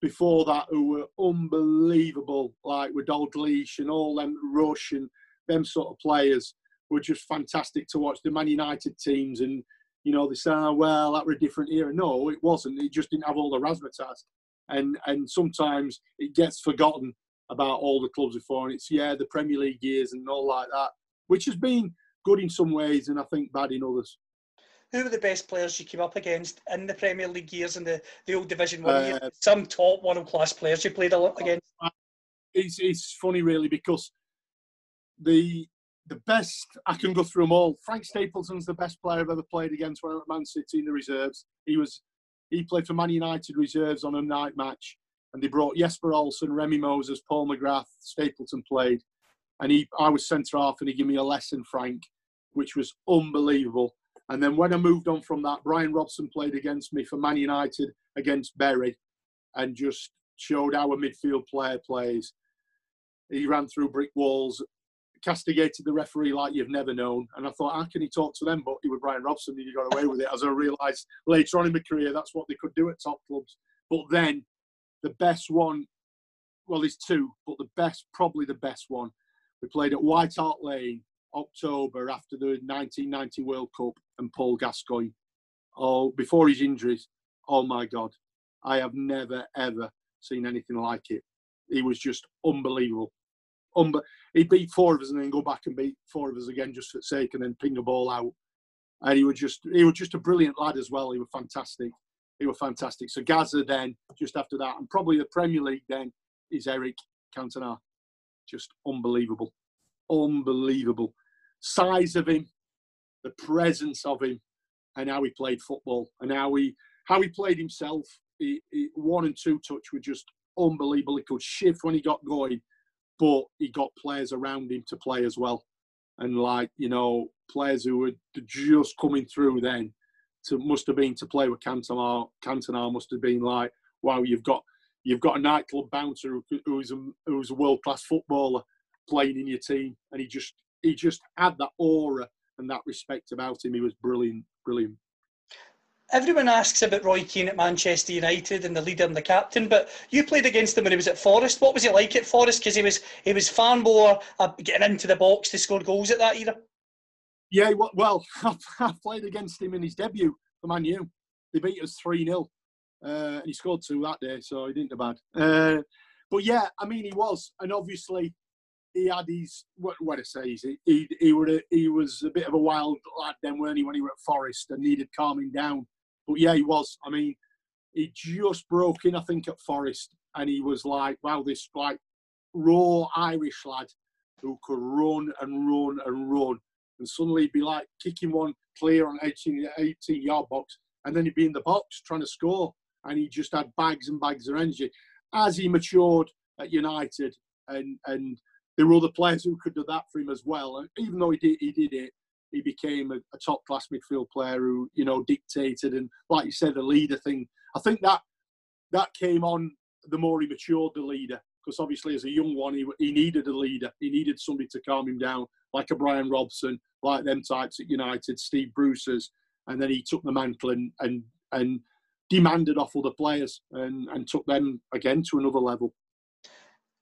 before that who were unbelievable, like with Dalglish and all them Rush and them sort of players were just fantastic to watch. The Man United teams and you know they say, oh, well, that were a different era. No, it wasn't. It just didn't have all the razzmatazz, and and sometimes it gets forgotten about all the clubs before. And it's yeah, the Premier League years and all like that, which has been good in some ways and I think bad in others.
Who were the best players you came up against in the Premier League years and the, the old Division One
Uh,
years? Some top world class players you played a lot against.
It's it's funny really because the the best I can go through them all. Frank Stapleton's the best player I've ever played against when I was at Man City in the reserves. He was he played for Man United reserves on a night match, and they brought Jesper Olsen, Remi Moses, Paul McGrath, Stapleton played, and he I was centre half, and he gave me a lesson, Frank, which was unbelievable. And then when I moved on from that, Brian Robson played against me for Man United against Bury, and just showed how a midfield player plays. He ran through brick walls, castigated the referee like you've never known. And I thought, how can he talk to them? But he was Brian Robson, and he got away with it. As I realised later on in my career, that's what they could do at top clubs. But then the best one, well, there's two, but the best, probably the best one, we played at White Hart Lane, October after the 1990 World Cup, and Paul Gascoigne. Oh, before his injuries, oh my God, I have never ever seen anything like it. He was just unbelievable. Unbe- he beat four of us and then go back and beat four of us again just for sake and then ping a ball out. And he was just he was just a brilliant lad as well. He was fantastic. He was fantastic. So Gaza then just after that, and probably the Premier League then is Eric Cantona. Just unbelievable, unbelievable. Size of him, the presence of him, and how he played football, and how he how he played himself. He, he, one and two touch were just unbelievable. He could shift when he got going, but he got players around him to play as well. And like you know, players who were just coming through then to must have been to play with Cantona. Cantona must have been like, wow, you've got you've got a nightclub bouncer who, who's a who's a world class footballer playing in your team, and he just he just had that aura and that respect about him. He was brilliant, brilliant.
Everyone asks about Roy Keane at Manchester United and the leader and the captain, but you played against him when he was at Forest. What was he like at Forest? Because he was he was far more uh, getting into the box to score goals at that era.
Yeah, well, <laughs> I played against him in his debut for Man U. They beat us 3 0. Uh, and he scored two that day, so he didn't do bad. Uh, but yeah, I mean, he was. And obviously, he had his, what, what I say, he, he, he, were a, he was a bit of a wild lad then, weren't he, when he were at Forest and needed calming down. But yeah, he was. I mean, he just broke in, I think, at Forest. And he was like, wow, this like raw Irish lad who could run and run and run and suddenly he'd be like kicking one clear on 18, 18 yard box, and then he'd be in the box trying to score, and he just had bags and bags of energy. As he matured at United, and and there were other players who could do that for him as well. And even though he did he did it, he became a, a top class midfield player who you know dictated and like you said, a leader thing. I think that that came on the more he matured, the leader. Because obviously, as a young one, he, he needed a leader. He needed somebody to calm him down, like a Brian Robson, like them types at United, Steve Bruce's, and then he took the mantle and and, and demanded off other players and, and took them again to another level.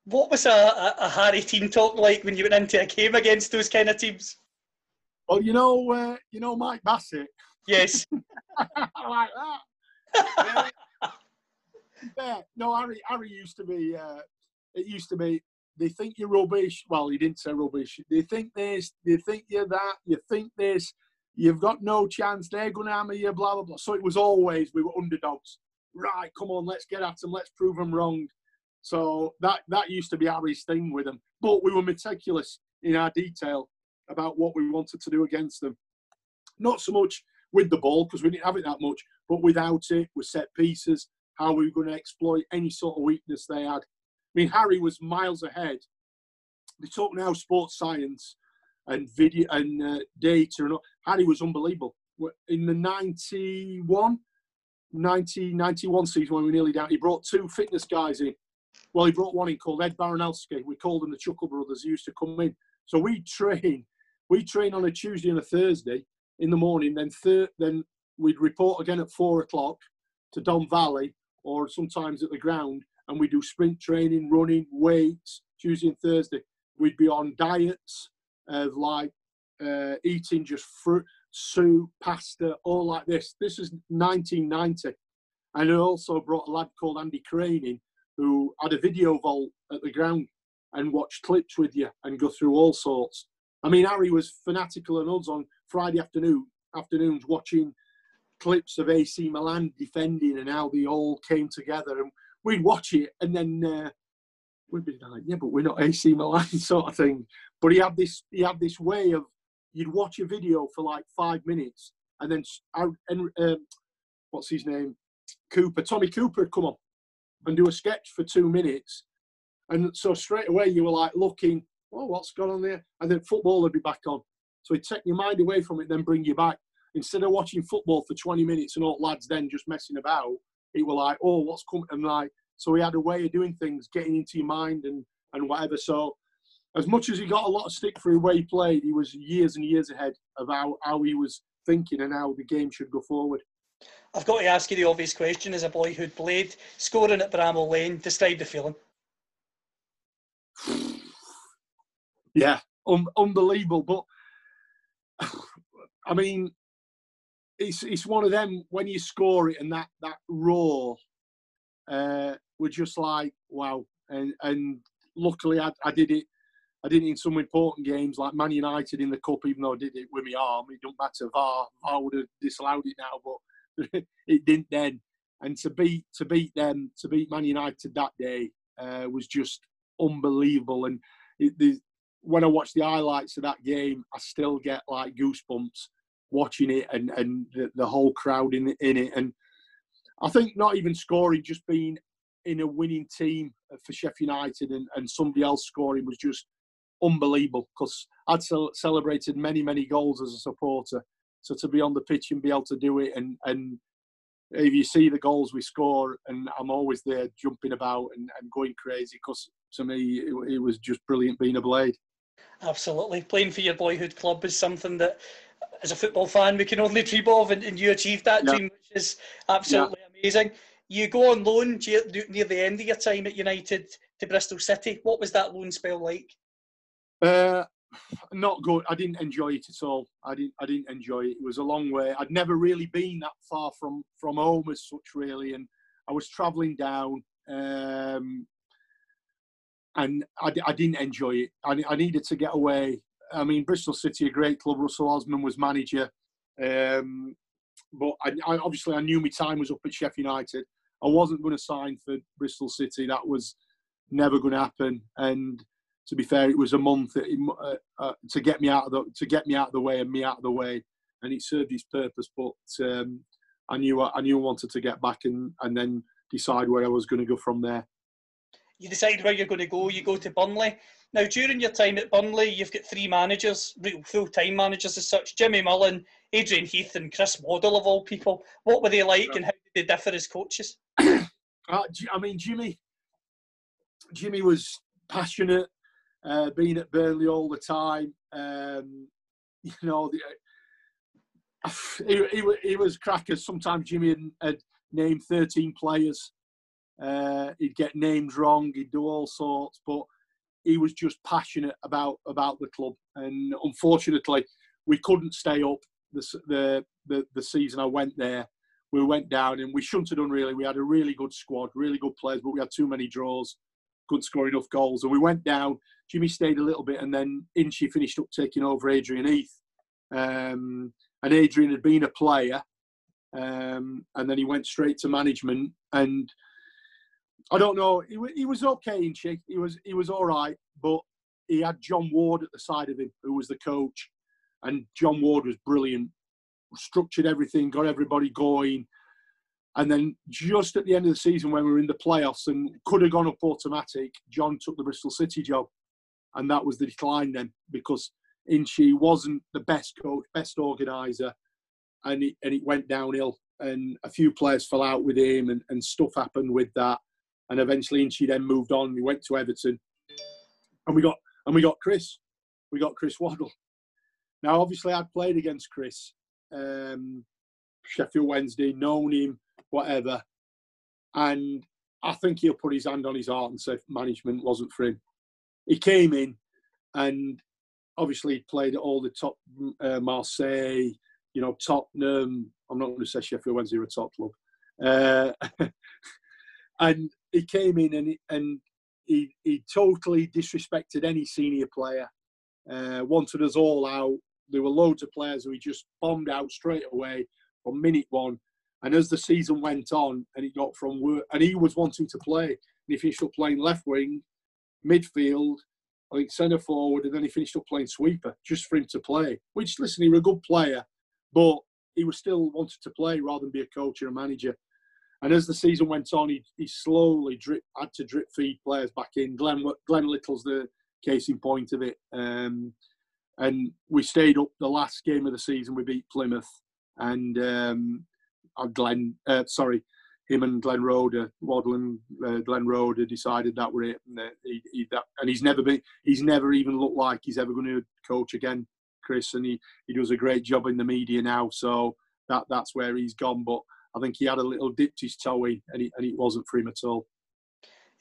What was a, a, a Harry team talk like when you went into a game against those kind of teams?
Well, you know, uh, you know Mike Bassett.
Yes. <laughs>
I like that. <laughs> Yeah. yeah. No, Harry. Harry used to be. Uh, it used to be. They think you're rubbish. Well, he didn't say rubbish. They think this. They think you're that. You think this. You've got no chance. They're going to hammer you. Blah blah blah. So it was always we were underdogs. Right, come on, let's get at them. Let's prove them wrong. So that that used to be Harry's thing with them. But we were meticulous in our detail about what we wanted to do against them. Not so much with the ball because we didn't have it that much, but without it, with set pieces, how we were going to exploit any sort of weakness they had. Mean, Harry was miles ahead. They talk now sports science and video and uh, data, and all. Harry was unbelievable. In the 91, 1991 season when we nearly down, he brought two fitness guys in. Well, he brought one in called Ed Baranowski. We called them the Chuckle Brothers. He used to come in. So we train. We train on a Tuesday and a Thursday in the morning. Then thir- then we'd report again at four o'clock to Don Valley or sometimes at the ground, and we do sprint training, running, weights Tuesday and Thursday. We'd be on diets of like uh, eating just fruit, soup, pasta, all like this. This is 1990. And I also brought a lad called Andy Crane in who had a video vault at the ground and watched clips with you and go through all sorts. I mean, Harry was fanatical and us on Friday afternoon afternoons watching clips of AC Milan defending and how they all came together, and we'd watch it, and then uh, we'd be like, "Yeah, but we're not AC Milan," <laughs> sort of thing. But he had this he had this way of you'd watch a video for like five minutes, and then and um, what's his name, Cooper, Tommy Cooper, come on and do a sketch for two minutes, and so straight away you were like looking, "Oh, what's going on there?" And then football would be back on. So he'd take your mind away from it, then bring you back. Instead of watching football for 20 minutes and all lads then just messing about, it were like, oh, what's coming? And like, so he had a way of doing things, getting into your mind and, and whatever. So as much as he got a lot of stick for the way he played, he was years and years ahead of how, how he was thinking and how the game should go forward.
I've got to ask you the obvious question as a boy who'd played, scoring at Bramall Lane, describe the feeling. <sighs>
yeah, un- unbelievable. But <sighs> I mean, it's it's one of them when you score it and that that roar, uh, we're just like wow. And and luckily I, I did it. I did it in some important games like Man United in the cup. Even though I did it with my arm, it don't matter. VAR, VAR would have disallowed it now, but <laughs> it didn't then. And to beat to beat them, to beat Man United that day uh, was just unbelievable. And it, when I watch the highlights of that game, I still get like goosebumps watching it and, and the, the whole crowd in, in it. And I think not even scoring, just being in a winning team for Sheffield United and, and somebody else scoring was just unbelievable because I'd celebrated many, many goals as a supporter. So to be on the pitch and be able to do it and, and if you see the goals we score and I'm always there jumping about and, and going crazy because to me it, it was just brilliant being a blade.
Absolutely. Playing for your boyhood club is something that, as a football fan, we can only dream of, and, and you achieved that yeah. dream, which is absolutely yeah. amazing. You go on loan near the end of your time at United to Bristol City. What was that loan spell like?
Uh, not good. I didn't enjoy it at all. I didn't. I didn't enjoy it. It was a long way. I'd never really been that far from from home as such, really, and I was travelling down. Um, and I, I didn't enjoy it. I, I, needed to get away. I mean, Bristol City, a great club. Russell Osman was manager, um, but I, I, obviously I knew my time was up at Sheffield United. I wasn't going to sign for Bristol City. That was never going to happen. And to be fair, it was a month uh, uh, to get me out of the to get me out of the way and me out of the way, and it served its purpose. But um, I knew I knew I wanted to get back and and then decide where I was going to go from there
you decide where you're going to go. You go to Burnley. Now, during your time at Burnley, you've got three managers, real full time managers as such Jimmy Mullen, Adrian Heath, and Chris Waddle, of all people. What were they like and how did they differ as coaches? <coughs>
uh, I mean, Jimmy, Jimmy was passionate, uh, being at Burnley all the time. Um, <laughs> you know, the, uh, <sighs> he, he, he, was crackers. Sometimes Jimmy had, had named 13 players uh, he'd get names wrong. He'd do all sorts, but he was just passionate about about the club. And unfortunately, we couldn't stay up the, the the the season I went there. We went down and we shouldn't have done really. We had a really good squad, really good players, but we had too many draws, couldn't score enough goals, and we went down. Jimmy stayed a little bit, and then Inchy finished up taking over Adrian Heath. Um, and Adrian had been a player, um, and then he went straight to management. And I don't know, he, he was okay Inchy. He was he was all right, but he had John Ward at the side of him, who was the coach, and John Ward was brilliant. Structured everything, got everybody going. And then just at the end of the season, when we were in the playoffs and could have gone up automatic, John took the Bristol City job, and that was the decline then because Inchy wasn't the best coach, best organizer, and it, and it went downhill. And a few players fell out with him, and, and stuff happened with that. And eventually, Inchy then moved on. We went to Everton, and we got and we got Chris. We got Chris Waddle. Now, obviously, I'd played against Chris, um, Sheffield Wednesday, known him, whatever, and I think he'll put his hand on his heart and say management wasn't for him. He came in, and obviously he played at all the top uh, Marseille, you know, Tottenham. I'm not going to say Sheffield Wednesday are a top club. Uh, <laughs> and he came in and and he, he totally disrespected any senior player. Uh, wanted us all out. There were loads of players who he just bombed out straight away from minute one. And as the season went on, and he got from work, and he was wanting to play, and he finished up playing left wing, midfield, I think centre forward, and then he finished up playing sweeper just for him to play. Which, listen, he was a good player, but he was still wanted to play rather than be a coach or a manager. And as the season went on, he, he slowly drip, had to drip feed players back in. Glenn, Glenn Little's the case in point of it. Um, and we stayed up the last game of the season. We beat Plymouth, and um, Glenn, uh, sorry, him and Glenn Roeder, Waddle and uh, Glenn Roeder decided that were it, and, he, he, that, and he's never been, he's never even looked like he's ever going to coach again, Chris, and he, he does a great job in the media now, so that that's where he's gone. But I think he had a little dipped his toe in, and, he, and it wasn't for him at all.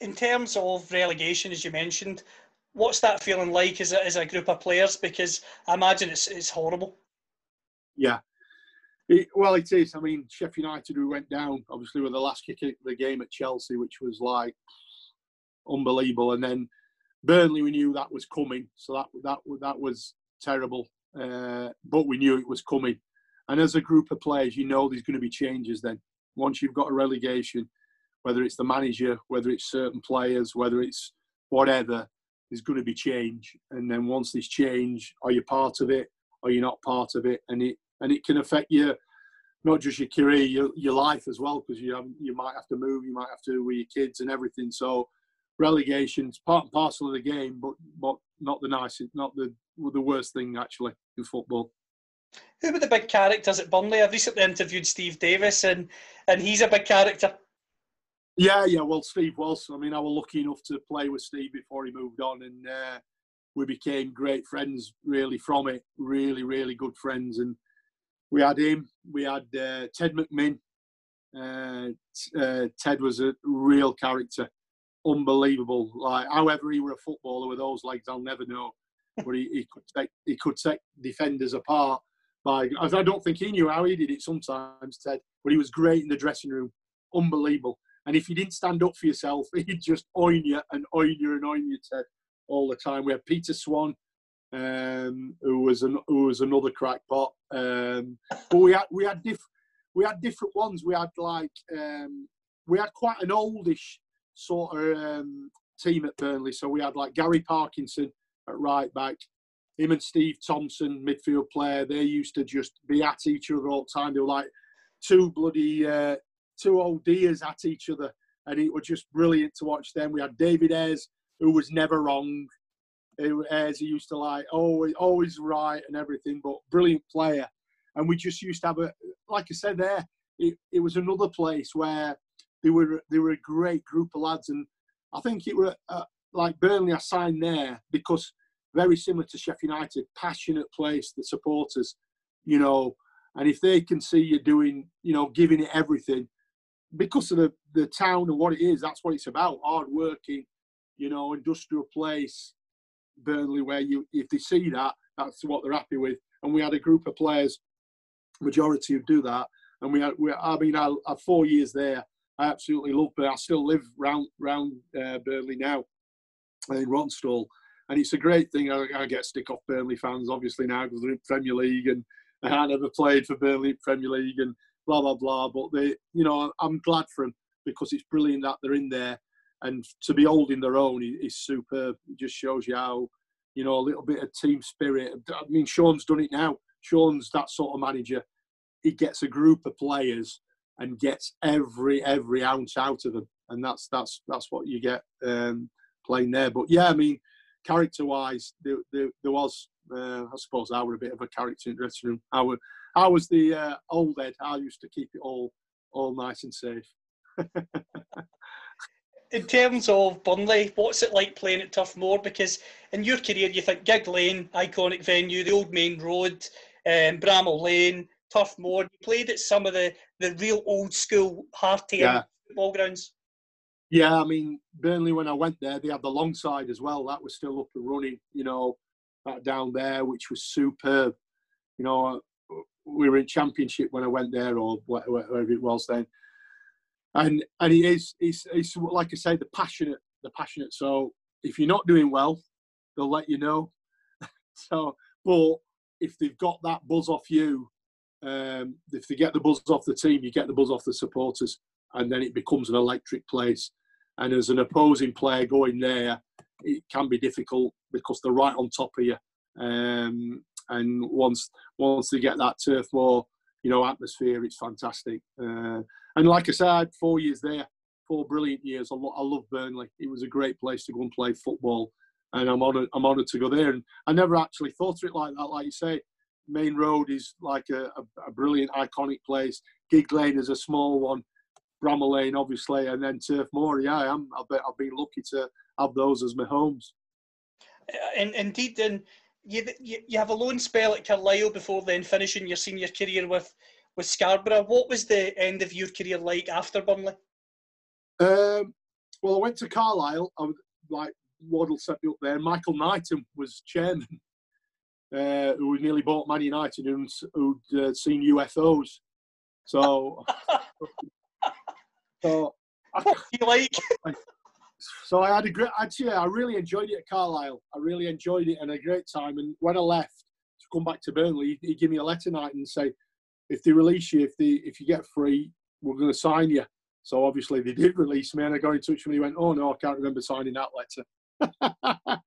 In terms of relegation, as you mentioned, what's that feeling like as a, as a group of players? Because I imagine it's it's horrible.
Yeah, it, well, it is. I mean, Sheffield United, who went down, obviously, with the last kick of the game at Chelsea, which was like unbelievable. And then Burnley, we knew that was coming, so that that that was terrible. Uh, but we knew it was coming. And as a group of players, you know there's going to be changes. Then once you've got a relegation, whether it's the manager, whether it's certain players, whether it's whatever, there's going to be change. And then once there's change, are you part of it? Are you not part of it? And it and it can affect your not just your career, your, your life as well, because you have, you might have to move, you might have to with your kids and everything. So relegation's part and parcel of the game, but but not the nicest, not the the worst thing actually in football.
Who were the big characters at Burnley? I've recently interviewed Steve Davis, and and he's a big character.
Yeah, yeah. Well, Steve was. I mean, I was lucky enough to play with Steve before he moved on, and uh, we became great friends really from it. Really, really good friends, and we had him. We had uh, Ted McMinn. Uh, uh, Ted was a real character, unbelievable. Like, however, he were a footballer with those legs, I'll never know. <laughs> But he, he could take he could take defenders apart. By I don't think he knew how he did it sometimes, Ted. But he was great in the dressing room, unbelievable. And if you didn't stand up for yourself, <laughs> he'd just oin you and oin you and oin you, Ted, all the time. We had Peter Swan, um, who was an, who was another crackpot. Um, but we had we had diff- we had different ones. We had like um, we had quite an oldish sort of um, team at Burnley. So we had like Gary Parkinson at right back, him and Steve Thompson, midfield player. They used to just be at each other all the time. They were like two bloody uh, two old deers at each other, and it was just brilliant to watch them. We had David Eyres, who was never wrong as he used to like always always right and everything, but brilliant player. And we just used to have a like I said there, it, it was another place where they were they were a great group of lads, and I think it were uh, like Burnley. I signed there because very similar to Sheffield United, passionate place, the supporters, you know, and if they can see you doing, you know, giving it everything, because of the, the town and what it is, that's what it's about, hard working, you know, industrial place, Burnley, where you if they see that, that's what they're happy with. and we had a group of players, majority who do that. And we had, we, I mean, I, I four years there. I absolutely love Burnley. I still live round round uh, Burnley now, in Rawtenstall, and it's a great thing. I, I get stick off Burnley fans obviously now because they're in Premier League, and I never played for Burnley Premier League, and blah blah blah. But they, you know, I'm glad for them because it's brilliant that they're in there, and to be holding their own is, superb. It just shows you how, you know, a little bit of team spirit. I mean, Sean's done it now. Sean's that sort of manager. He gets a group of players and gets every every ounce out of them, and that's that's that's what you get um, playing there. But yeah, I mean, character-wise, there, there, there was. Uh, I suppose I were a bit of a character in the dressing room. I, were, I was the uh, old Ed. I used to keep it all all nice and safe. <laughs>
in terms of Burnley, what's it like playing at Turf Moor? Because in your career, you think Gigg Lane, iconic venue, the old Maine Road, um, Bramall Lane, Turf Moor. You played at some of the, the real old school, hard yeah. football grounds.
Yeah, I mean, Burnley, when I went there, they had the long side as well. That was still up and running, you know, that down there, which was superb. You know, we were in Championship when I went there, or whatever it was then. And and he is, he's, he's like I say, the passionate, the passionate. So if you're not doing well, they'll let you know. <laughs> so, but if they've got that buzz off you, um, if they get the buzz off the team, you get the buzz off the supporters, and then it becomes an electric place. And as an opposing player going there, it can be difficult because they're right on top of you. Um, and once once they get that Turf Moor, you know, atmosphere, it's fantastic. Uh, and like I said, four years there, four brilliant years. I, lo- I love Burnley. It was a great place to go and play football, and I'm honoured. I'm honoured to go there. And I never actually thought of it like that. Like you say, Maine Road is like a, a, a brilliant, iconic place. Gigg Lane is a small one. Bramall Lane, obviously, and then Turf Moor. Yeah, I am. I've been, I've been lucky to have those as my homes.
And indeed, and you, you, you have a loan spell at Carlisle before then finishing your senior career with with Scarborough. What was the end of your career like after Burnley?
Um, well, I went to Carlisle. I was like Waddle set me up there. Michael Knighton was chairman <laughs> uh, who nearly bought Man United and who'd uh, seen UFOs. So, <laughs> <laughs> so
I, like? <laughs>
so I had a great. Actually, I really enjoyed it at Carlisle. I really enjoyed it and a great time. And when I left to come back to Burnley, he, he gave me a letter night and say, if they release you, if they if you get free, we're going to sign you. So obviously they did release me, and I got in touch with him. He went, "Oh no, I can't remember signing that letter." <laughs>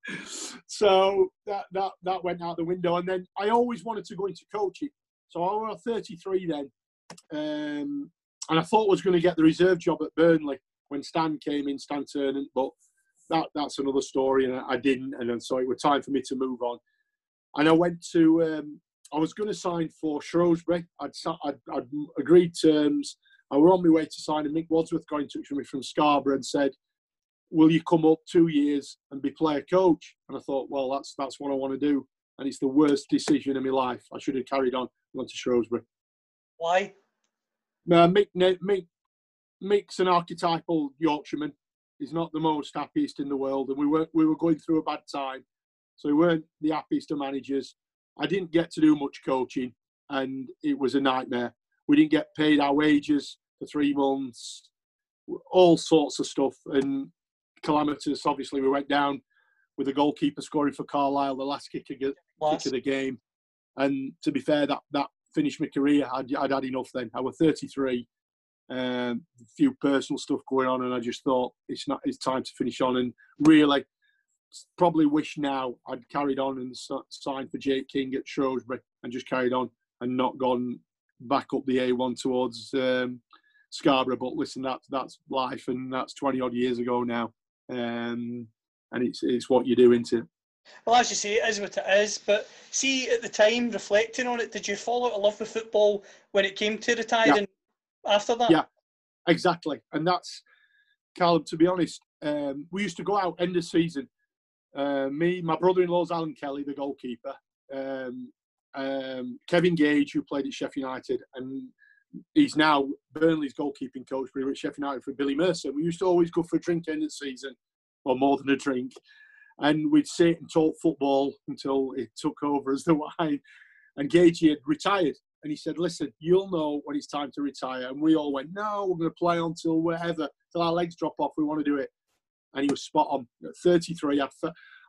so that, that that went out the window. And then I always wanted to go into coaching. So I was 33 then, um, and I thought was going to get the reserve job at Burnley when Stan came in, Stan Ternent. But that that's another story, and I, didn't. And so it was time for me to move on. And I went to. Um, I was going to sign for Shrewsbury. I'd, I'd, I'd agreed terms. I were on my way to sign, and Mick Wadsworth got in touch with me from Scarborough and said, will you come up two years and be player coach? And I thought, well, that's that's what I want to do. And it's the worst decision in my life. I should have carried on, gone to Shrewsbury.
Why?
No, Mick, Mick, Mick's an archetypal Yorkshireman. He's not the most happiest in the world, and we were we were going through a bad time, so we weren't the happiest of managers. I didn't get to do much coaching, and it was a nightmare. We didn't get paid our wages for three months, all sorts of stuff, and calamitous. Obviously, we went down with the goalkeeper scoring for Carlisle, the last kick of, kick of the game. And to be fair, that that finished my career. I'd, I'd had enough then. I was 33, um, a few personal stuff going on, and I just thought it's not. It's time to finish on. And really, probably wish now I'd carried on and signed for Jake King at Shrewsbury and just carried on and not gone back up the A1 towards um, Scarborough. But listen, that's that's life, and that's 20 odd years ago now um, and it's it's what you do into.
Well, as you say, it is what it is. But see, at the time, reflecting on it, did you follow a love with football when it came to retiring yeah. after that?
Yeah, exactly. And that's, Callum, to be honest, um, we used to go out end of season. Uh, me, my brother-in-law's Alan Kelly, the goalkeeper, um, um, Kevin Gage, who played at Sheffield United, and he's now Burnley's goalkeeping coach for Sheffield United for Billy Mercer. We used to always go for a drink end of season, or more than a drink, and we'd sit and talk football until it took over as the <laughs> wine. and Gagey had retired. And he said, "Listen, you'll know when it's time to retire." And we all went, "No, we're going to play until wherever, till our legs drop off. We want to do it." And he was spot on. At 33,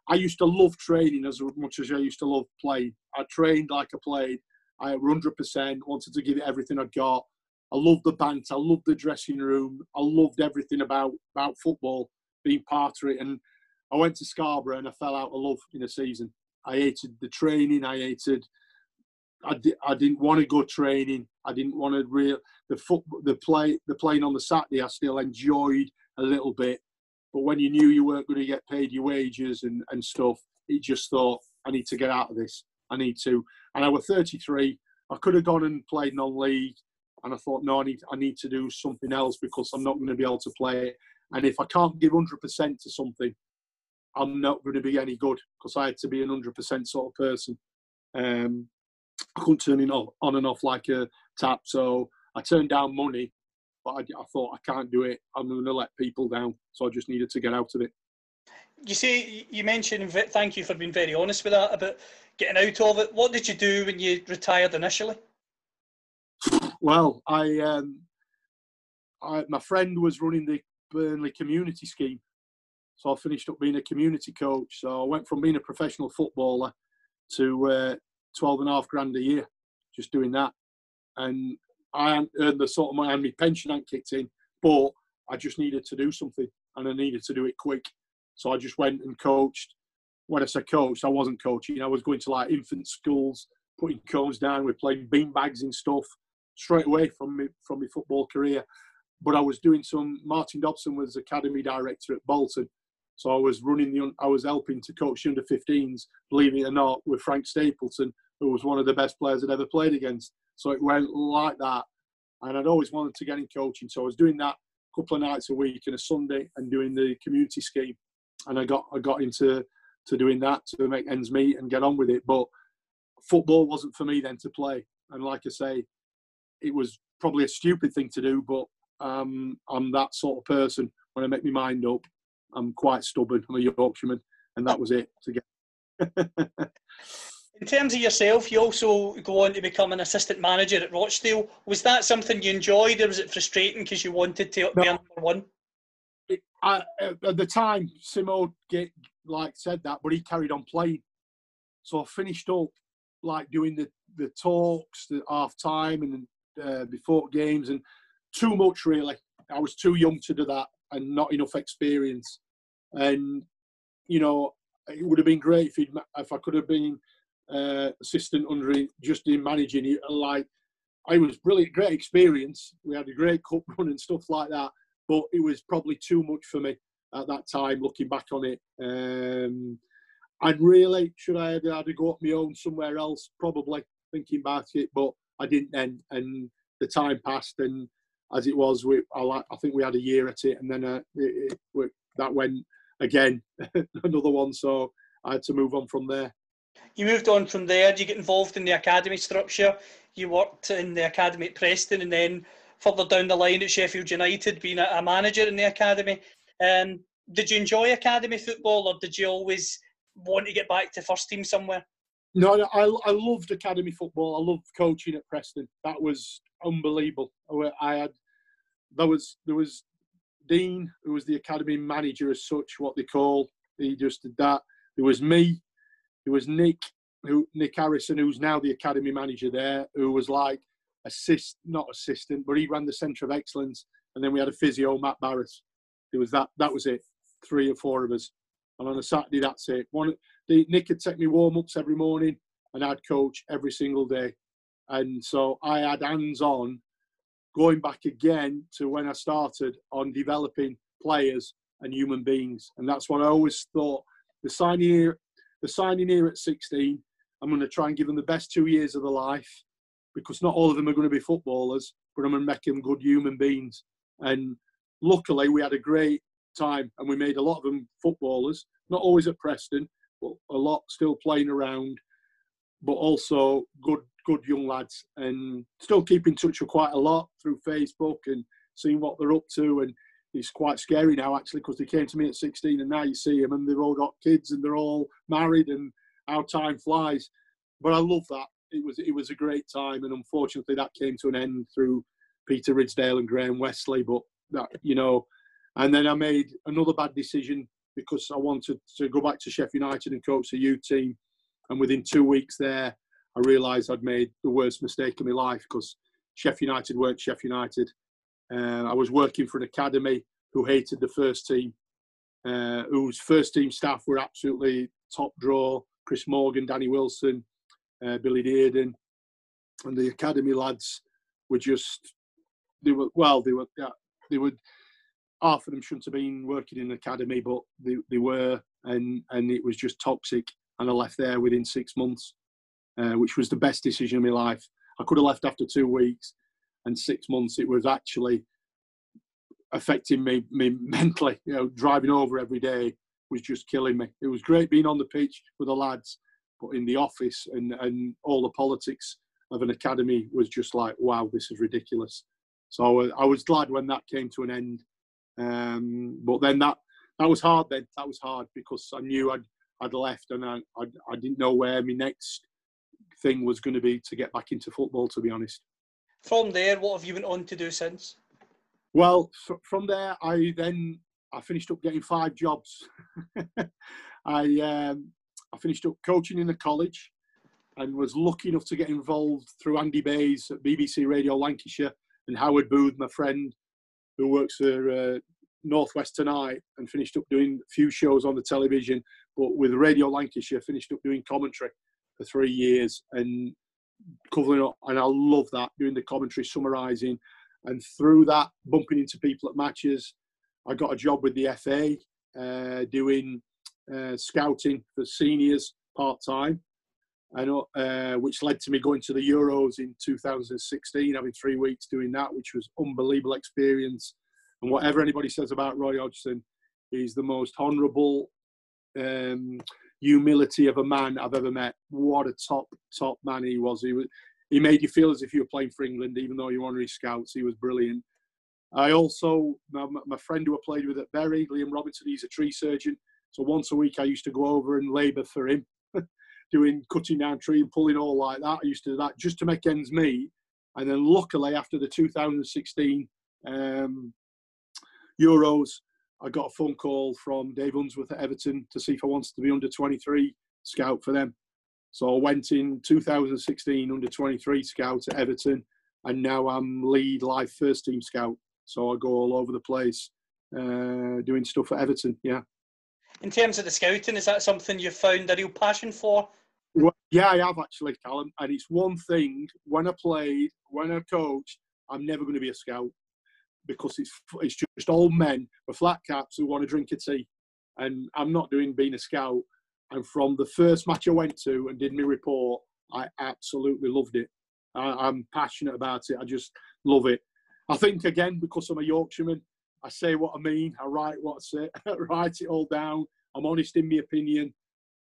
I, used to love training as much as I used to love playing. I trained like I played. I 100% wanted to give it everything I got. I loved the banter. I loved the dressing room. I loved everything about about football, being part of it. And I went to Scarborough and I fell out of love in a season. I hated the training. I hated. I, di- I didn't want to go training. I didn't want to real the foot the play the playing on the Saturday. I still enjoyed a little bit, but when you knew you weren't going to get paid your wages and and stuff, you just thought I need to get out of this. I need to. And I was 33. I could have gone and played non-league, and I thought no, I need I need to do something else because I'm not going to be able to play it. And if I can't give 100% to something, I'm not going to be any good because I had to be an 100% sort of person. Um, I couldn't turn it off, on and off like a tap. So I turned down money, but I, I thought I can't do it. I'm going to let people down. So I just needed to get out of it.
You see, you mentioned, thank you for being very honest with that about getting out of it. What did you do when you retired initially?
Well, I, um, I my friend was running the Burnley community scheme. So I finished up being a community coach. So I went from being a professional footballer to uh, 12 and a half grand a year, just doing that. And I earned the sort of money, and my pension hadn't kicked in, but I just needed to do something and I needed to do it quick. So I just went and coached. When I say coached, I wasn't coaching. I was going to like infant schools, putting cones down, we're playing bean bags and stuff straight away from me, from my football career. But I was doing some, Martin Dobson was academy director at Bolton. So I was running the, I was helping to coach the under 15s, believe it or not, with Frank Stapleton, who was one of the best players I'd ever played against. So it went like that. And I'd always wanted to get in coaching. So I was doing that a couple of nights a week and a Sunday and doing the community scheme. And I got, I got into to doing that to make ends meet and get on with it. But football wasn't for me then to play. And like I say, it was probably a stupid thing to do, but um, I'm that sort of person. When I make my mind up, I'm quite stubborn. I'm a Yorkshireman, and that was it to get.
In terms of yourself, you also go on to become an assistant manager at Rochdale. Was that something you enjoyed, or was it frustrating because you wanted to be number one?
I, at the time, Simo get, like said that, but he carried on playing. So I finished up like doing the the talks, the half time, and uh, before games, and too much really. I was too young to do that, and not enough experience. And you know, it would have been great if he'd, if I could have been uh, assistant under just in managing it. Like, I was brilliant, great experience. We had a great cup run and stuff like that, but it was probably too much for me at that time. Looking back on it, um, and really, should I have had to go up my own somewhere else? Probably thinking about it, but I didn't then. And the time passed, and as it was, we, I, I think we had a year at it, and then uh, it, it, that went again, <laughs> another one. So I had to move on from there.
You moved on from there. You get involved in the academy structure. You worked in the academy at Preston, and then further down the line at Sheffield United, being a, manager in the academy. Um, did you enjoy academy football, or did you always want to get back to first team somewhere?
No, no I, I loved academy football. I loved coaching at Preston. That was unbelievable. I had there was there was Dean, who was the academy manager as such, what they call. He just did that. There was me. There was Nick, who Nick Harrison, who's now the academy manager there, who was like assist, not assistant, but he ran the centre of excellence. And then we had a physio, Matt Barris. It was that. That was it. Three or four of us. And on a Saturday, that's it. One, the, Nick would take me warm ups every morning, and I'd coach every single day. And so I had hands on going back again to when I started on developing players and human beings. And that's what I always thought. The signing here, the signing here at 16, I'm going to try and give them the best two years of their life because not all of them are going to be footballers, but I'm going to make them good human beings. And luckily, we had a great time and we made a lot of them footballers, not always at Preston, a lot still playing around, but also good good young lads and still keep in touch with quite a lot through Facebook and seeing what they're up to. And it's quite scary now actually because they came to me at 16 and now you see them and they've all got kids and they're all married and how time flies. But I love that. it was it was a great time, and unfortunately that came to an end through Peter Ridsdale and Graham Westley. But that you know, and then I made another bad decision because I wanted to go back to Sheffield United and coach the youth team, and within two weeks there, I realised I'd made the worst mistake of my life because Sheffield United weren't Sheffield United. Uh, I was working for an academy who hated the first team, uh, whose first team staff were absolutely top draw. Chris Morgan, Danny Wilson, uh, Billy Dearden, and the academy lads were just they were well they were yeah, they were half of them shouldn't have been working in the academy, but they, they were, and and it was just toxic. And I left there within six months, uh, which was the best decision of my life. I could have left after two weeks, and six months it was actually affecting me, me <laughs> mentally. You know, driving over every day was just killing me. It was great being on the pitch with the lads, but in the office and and all the politics of an academy was just like, wow, this is ridiculous. So I was glad when that came to an end. Um, but then that that was hard. Then that was hard because I knew I'd I'd left and I I, I didn't know where my next thing was going to be to get back into football. To be honest.
From there, what have you went on to do since?
Well, from there, I then I finished up getting five jobs. <laughs> I um, I finished up coaching in the college and was lucky enough to get involved through Andy Bays at BBC Radio Lancashire and Howard Booth, my friend, who works for uh, Northwest Tonight and finished up doing a few shows on the television. But with Radio Lancashire, finished up doing commentary for three years and covering up. And I love that, doing the commentary, summarising. And through that, bumping into people at matches, I got a job with the FA uh, doing uh, scouting for seniors part time, and uh, which led to me going to the Euros in 2016, having three weeks doing that, which was unbelievable experience. And whatever anybody says about Roy Hodgson, he's the most honourable, um, humility of a man I've ever met. What a top top man he was. He was he made you feel as if you were playing for England, even though you were honorary scouts. He was brilliant. I also, my, my friend who I played with at Bury, Liam Robinson, he's a tree surgeon. So once a week I used to go over and labour for him, doing cutting down tree and pulling all like that. I used to do that just to make ends meet. And then luckily after the 2016 um, Euros, I got a phone call from Dave Unsworth at Everton to see if I wanted to be under 23 scout for them. So I went in 2016 under 23 scout at Everton, and now I'm lead live first team scout. So I go all over the place uh, doing stuff at Everton. Yeah.
In terms of the scouting, is that something you've found a real passion for?
Well, yeah, I have actually, Callum. And it's one thing when I played, when I coached, I'm never going to be a scout because it's it's just old men with flat caps who want to drink a tea, and I'm not doing being a scout. And from the first match I went to and did my report, I absolutely loved it. I, am passionate about it. I just love it. I think again because I'm a Yorkshireman, I say what I mean. I write what I say. <laughs> I write it all down. I'm honest in my opinion,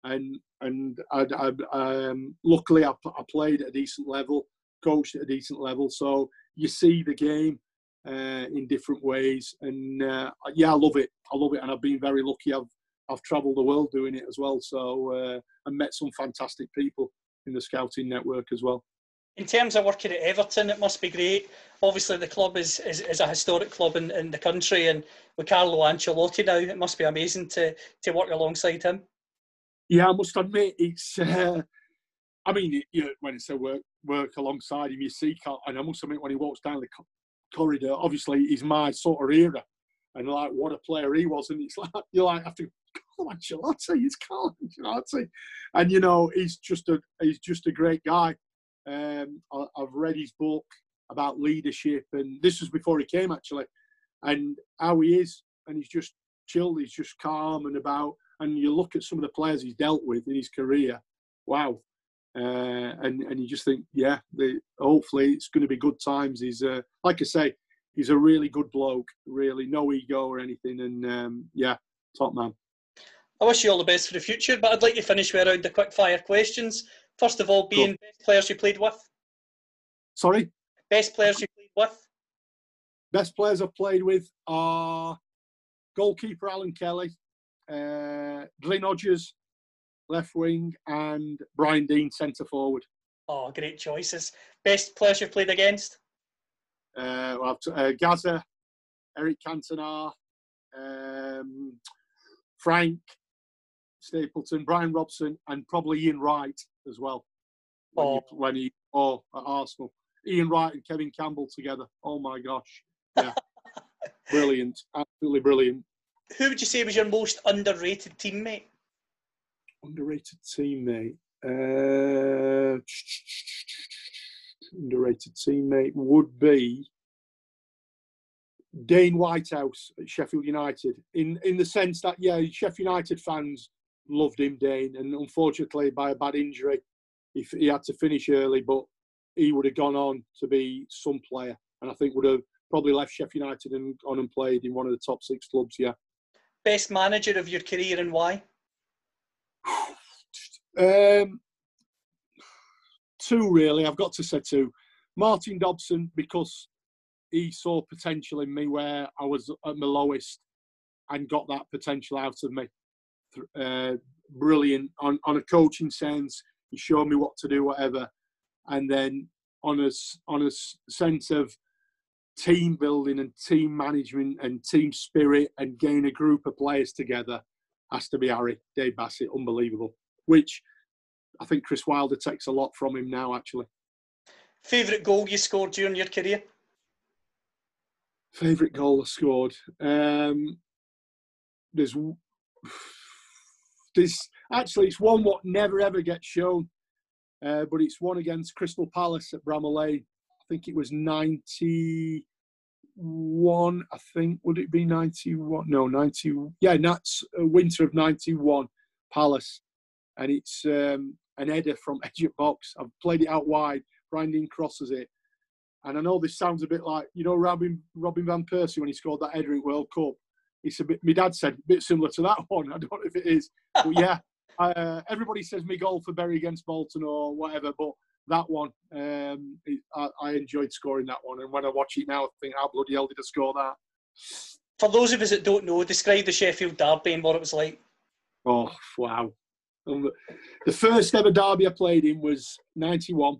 and and I, I, um, luckily I, I played at a decent level, coached at a decent level. So you see the game uh, in different ways. And uh, yeah, I love it. I love it, and I've been very lucky. I've I've travelled the world doing it as well. So uh, I met some fantastic people in the scouting network as well.
In terms of working at Everton, it must be great. Obviously, the club is, is, is a historic club in, in the country, and with Carlo Ancelotti now, it must be amazing to to work alongside him.
Yeah, I must admit, it's. <laughs> Uh, I mean, you know, when it's a work work alongside him, you see, and I must admit, when he walks down the corridor. Obviously, he's my sort of era, and like what a player he was. And it's like <laughs> you're like after Carlo Ancelotti, he's Carlo Ancelotti, and you know he's just a he's just a great guy. Um, I, I've read his book about leadership, and this was before he came actually, and how he is, and he's just chilled, he's just calm and about. And you look at some of the players he's dealt with in his career, wow, uh, and and you just think, yeah, the, hopefully it's going to be good times. He's uh, like I say, he's a really good bloke, really no ego or anything, and um, yeah, top man.
I wish you all the best for the future, but I'd like to finish with around the quick fire questions. First of all, being best players you played with.
Sorry.
Best players you played with.
Best players I've played with are goalkeeper Alan Kelly, uh, Glyn Hodges, left wing, and Brian Deane, centre forward.
Oh, great choices. Best players you've played against?
Uh, well, uh, Gaza, Eric Cantona, um, Frank Stapleton, Brian Robson, and probably Ian Wright as well. When,
Oh.
you, when he oh at Arsenal, Ian Wright and Kevin Campbell together. Oh my gosh, yeah, <laughs> brilliant, absolutely brilliant.
Who would you say was your most underrated teammate?
Underrated teammate. Uh, underrated teammate would be Dane Whitehouse at Sheffield United. In in the sense that yeah, Sheffield United fans loved him, Dane, and unfortunately by a bad injury, he, he had to finish early. But he would have gone on to be some player, and I think would have probably left Sheffield United and gone and played in one of the top six clubs. Yeah.
Best manager of your career and why?
Um, two really. I've got to say two. Martin Dobson because he saw potential in me where I was at my lowest and got that potential out of me. Uh, brilliant on on a coaching sense. He showed me what to do, whatever, and then on a on a sense of team building and team management and team spirit and getting a group of players together has to be Harry Dave Bassett. Unbelievable which I think Chris Wilder takes a lot from him now, actually.
Favourite goal you scored during your career?
Favourite goal I scored. Um, there's, there's actually it's one what never ever gets shown, uh, but it's one against Crystal Palace at Bramall Lane. I think it was 91. I think would it be 91? No, 90. Yeah, that's uh, winter of 91. Palace, and it's um, an header from <laughs> edge of box. I've played it out wide. Brandon crosses it, and I know this sounds a bit like you know Robin Robin van Persie when he scored that header in World Cup. It's a bit. My dad said a bit similar to that <laughs> one. I don't know if it is, but yeah. <laughs> Uh, everybody says me goal for Bury against Bolton or whatever, but that one, um, I, I enjoyed scoring that one. And when I watch it now, I think how bloody hell did I score that?
For those of us that don't know, describe the Sheffield Derby and what it was like.
Oh wow! Um, the first ever derby I played in was '91.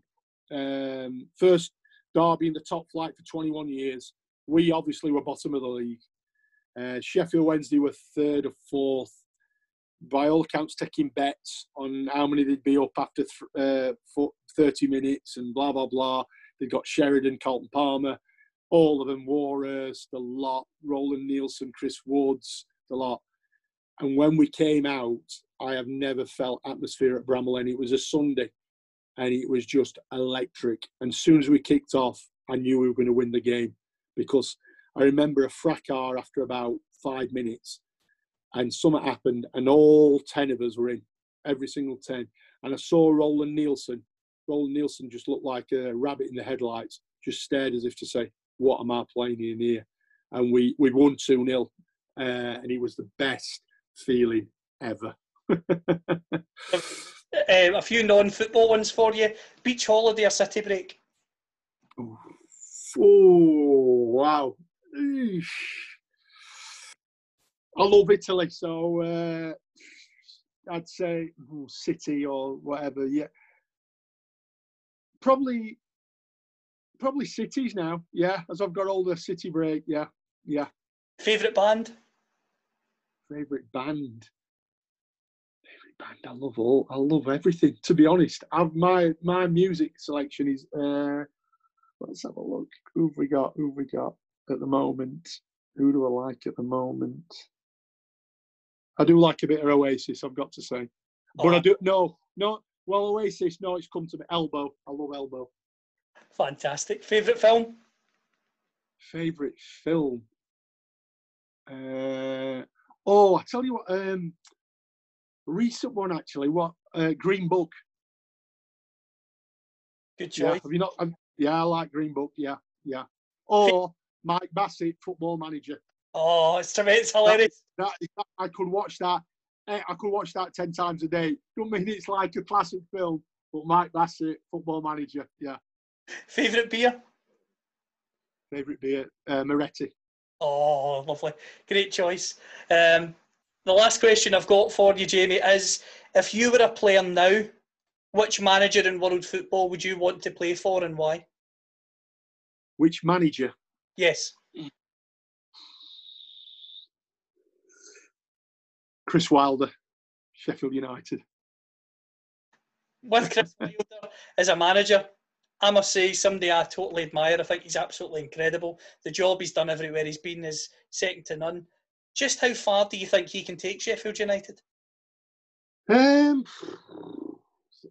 Um, first derby in the top flight for 21 years. We obviously were bottom of the league. Uh, Sheffield Wednesday were third or fourth. By all accounts, taking bets on how many they'd be up after th- uh, for 30 minutes and blah blah blah. They've got Sheridan, Carlton Palmer, all of them, Warhurst, the lot, Roland Nilsson, Chris Woods, the lot. And when we came out, I have never felt atmosphere at Bramall Lane. It was a Sunday, and it was just electric. And as soon as we kicked off, I knew we were going to win the game because I remember a fracas after about five minutes, and something happened, and all ten of us were in, every single ten. And I saw Roland Nilsson. Roland Nilsson just looked like a rabbit in the headlights, just stared as if to say, "What am I playing in here?" And we we won two 0 uh, and it was the best feeling ever. <laughs>
Um, a few non-football ones for you. Beach holiday or city break?
Oh wow! Eesh. I love Italy, so uh, I'd say ooh, City or whatever. Yeah, probably, probably cities now. Yeah, as I've got older, City break. Yeah, yeah.
Favourite band?
Favorite band. Favorite band. I love all. I love everything. To be honest, I've, my my music selection is. Uh, let's have a look. Who've we got? Who've we got at the moment? Who do I like at the moment? I do like a bit of Oasis. I've got to say, but I
Oh.
do no, no. Well, Oasis. No, it's come to me. Elbow. I love Elbow.
Fantastic. Favourite film?
Favorite film. Uh, oh, I tell you what. Um, recent one actually. What? Uh, Green Book.
Good
Yeah.
choice.
Have you not? Um, yeah, I like Green Book. Yeah, yeah. Or Mike Bassett, Football Manager.
Oh, it's it's Hilarious.
That, that I could watch that. Eh, I could watch that ten times a day. Don't mean it's like a classic film, but Mike Bassett, Football Manager. Yeah.
Favourite beer?
Favorite beer, uh, Moretti.
Oh, lovely. Great choice. Um, the last question I've got for you, Jamie, is if you were a player now, Which manager in world football would you want to play for and why?
Which manager?
Yes.
Chris Wilder, Sheffield United.
With Chris Wilder as a manager, I must say, somebody I totally admire. I think he's absolutely incredible. The job he's done everywhere he's been is second to none. Just how far do you think he can take Sheffield United?
Um,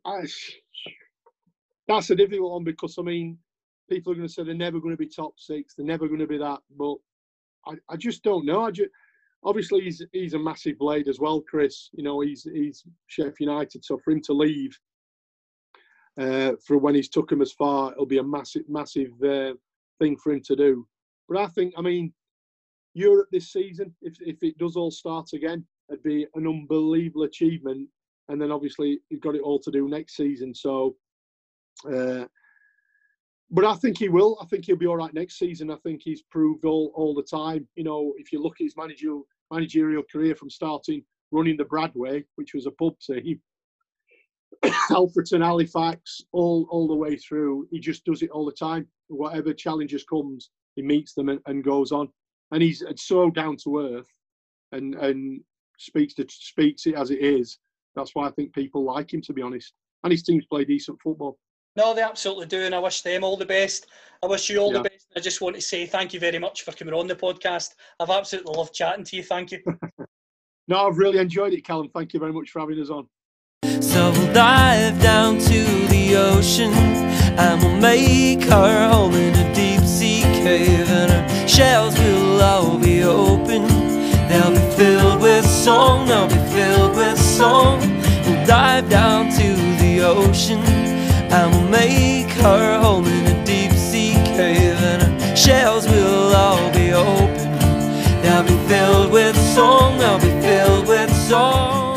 I, that's a difficult one because I mean, people are going to say they're never going to be top six. They're never going to be that. But I, I just don't know. I just obviously he's he's a massive blade as well, Chris. You know, he's he's Sheffield United. So for him to leave uh, for when he's took him as far, it'll be a massive massive uh, thing for him to do. But I think, I mean, Europe this season, if if it does all start again, it'd be an unbelievable achievement. And then obviously he's got it all to do next season. So. Uh, but I think he will. I think he'll be all right next season. I think he's proved all, all the time. You know, if you look at his managerial managerial career from starting running the Bradway, which was a pub team, <coughs> Alfreton, Halifax, all all the way through, he just does it all the time. Whatever challenges comes, he meets them and, and goes on. And he's so down to earth, and and speaks to speaks it as it is. That's why I think people like him, to be honest. And his teams play decent football.
No, they absolutely do, and I wish them all the best. I wish you all yeah. the best. I just want to say thank you very much for coming on the podcast. I've absolutely loved chatting to you. Thank you. <laughs>
no, I've really enjoyed it, Callum. Thank you very much for having us on.
So we'll dive down to the ocean and we'll make our home in a deep sea cave, and our shells will all be open. They'll be filled with song, they'll be filled with song. We'll dive down to the ocean and we'll make her home in a deep sea cave, and her shells will all be open. They'll be filled with song, they'll be filled with song.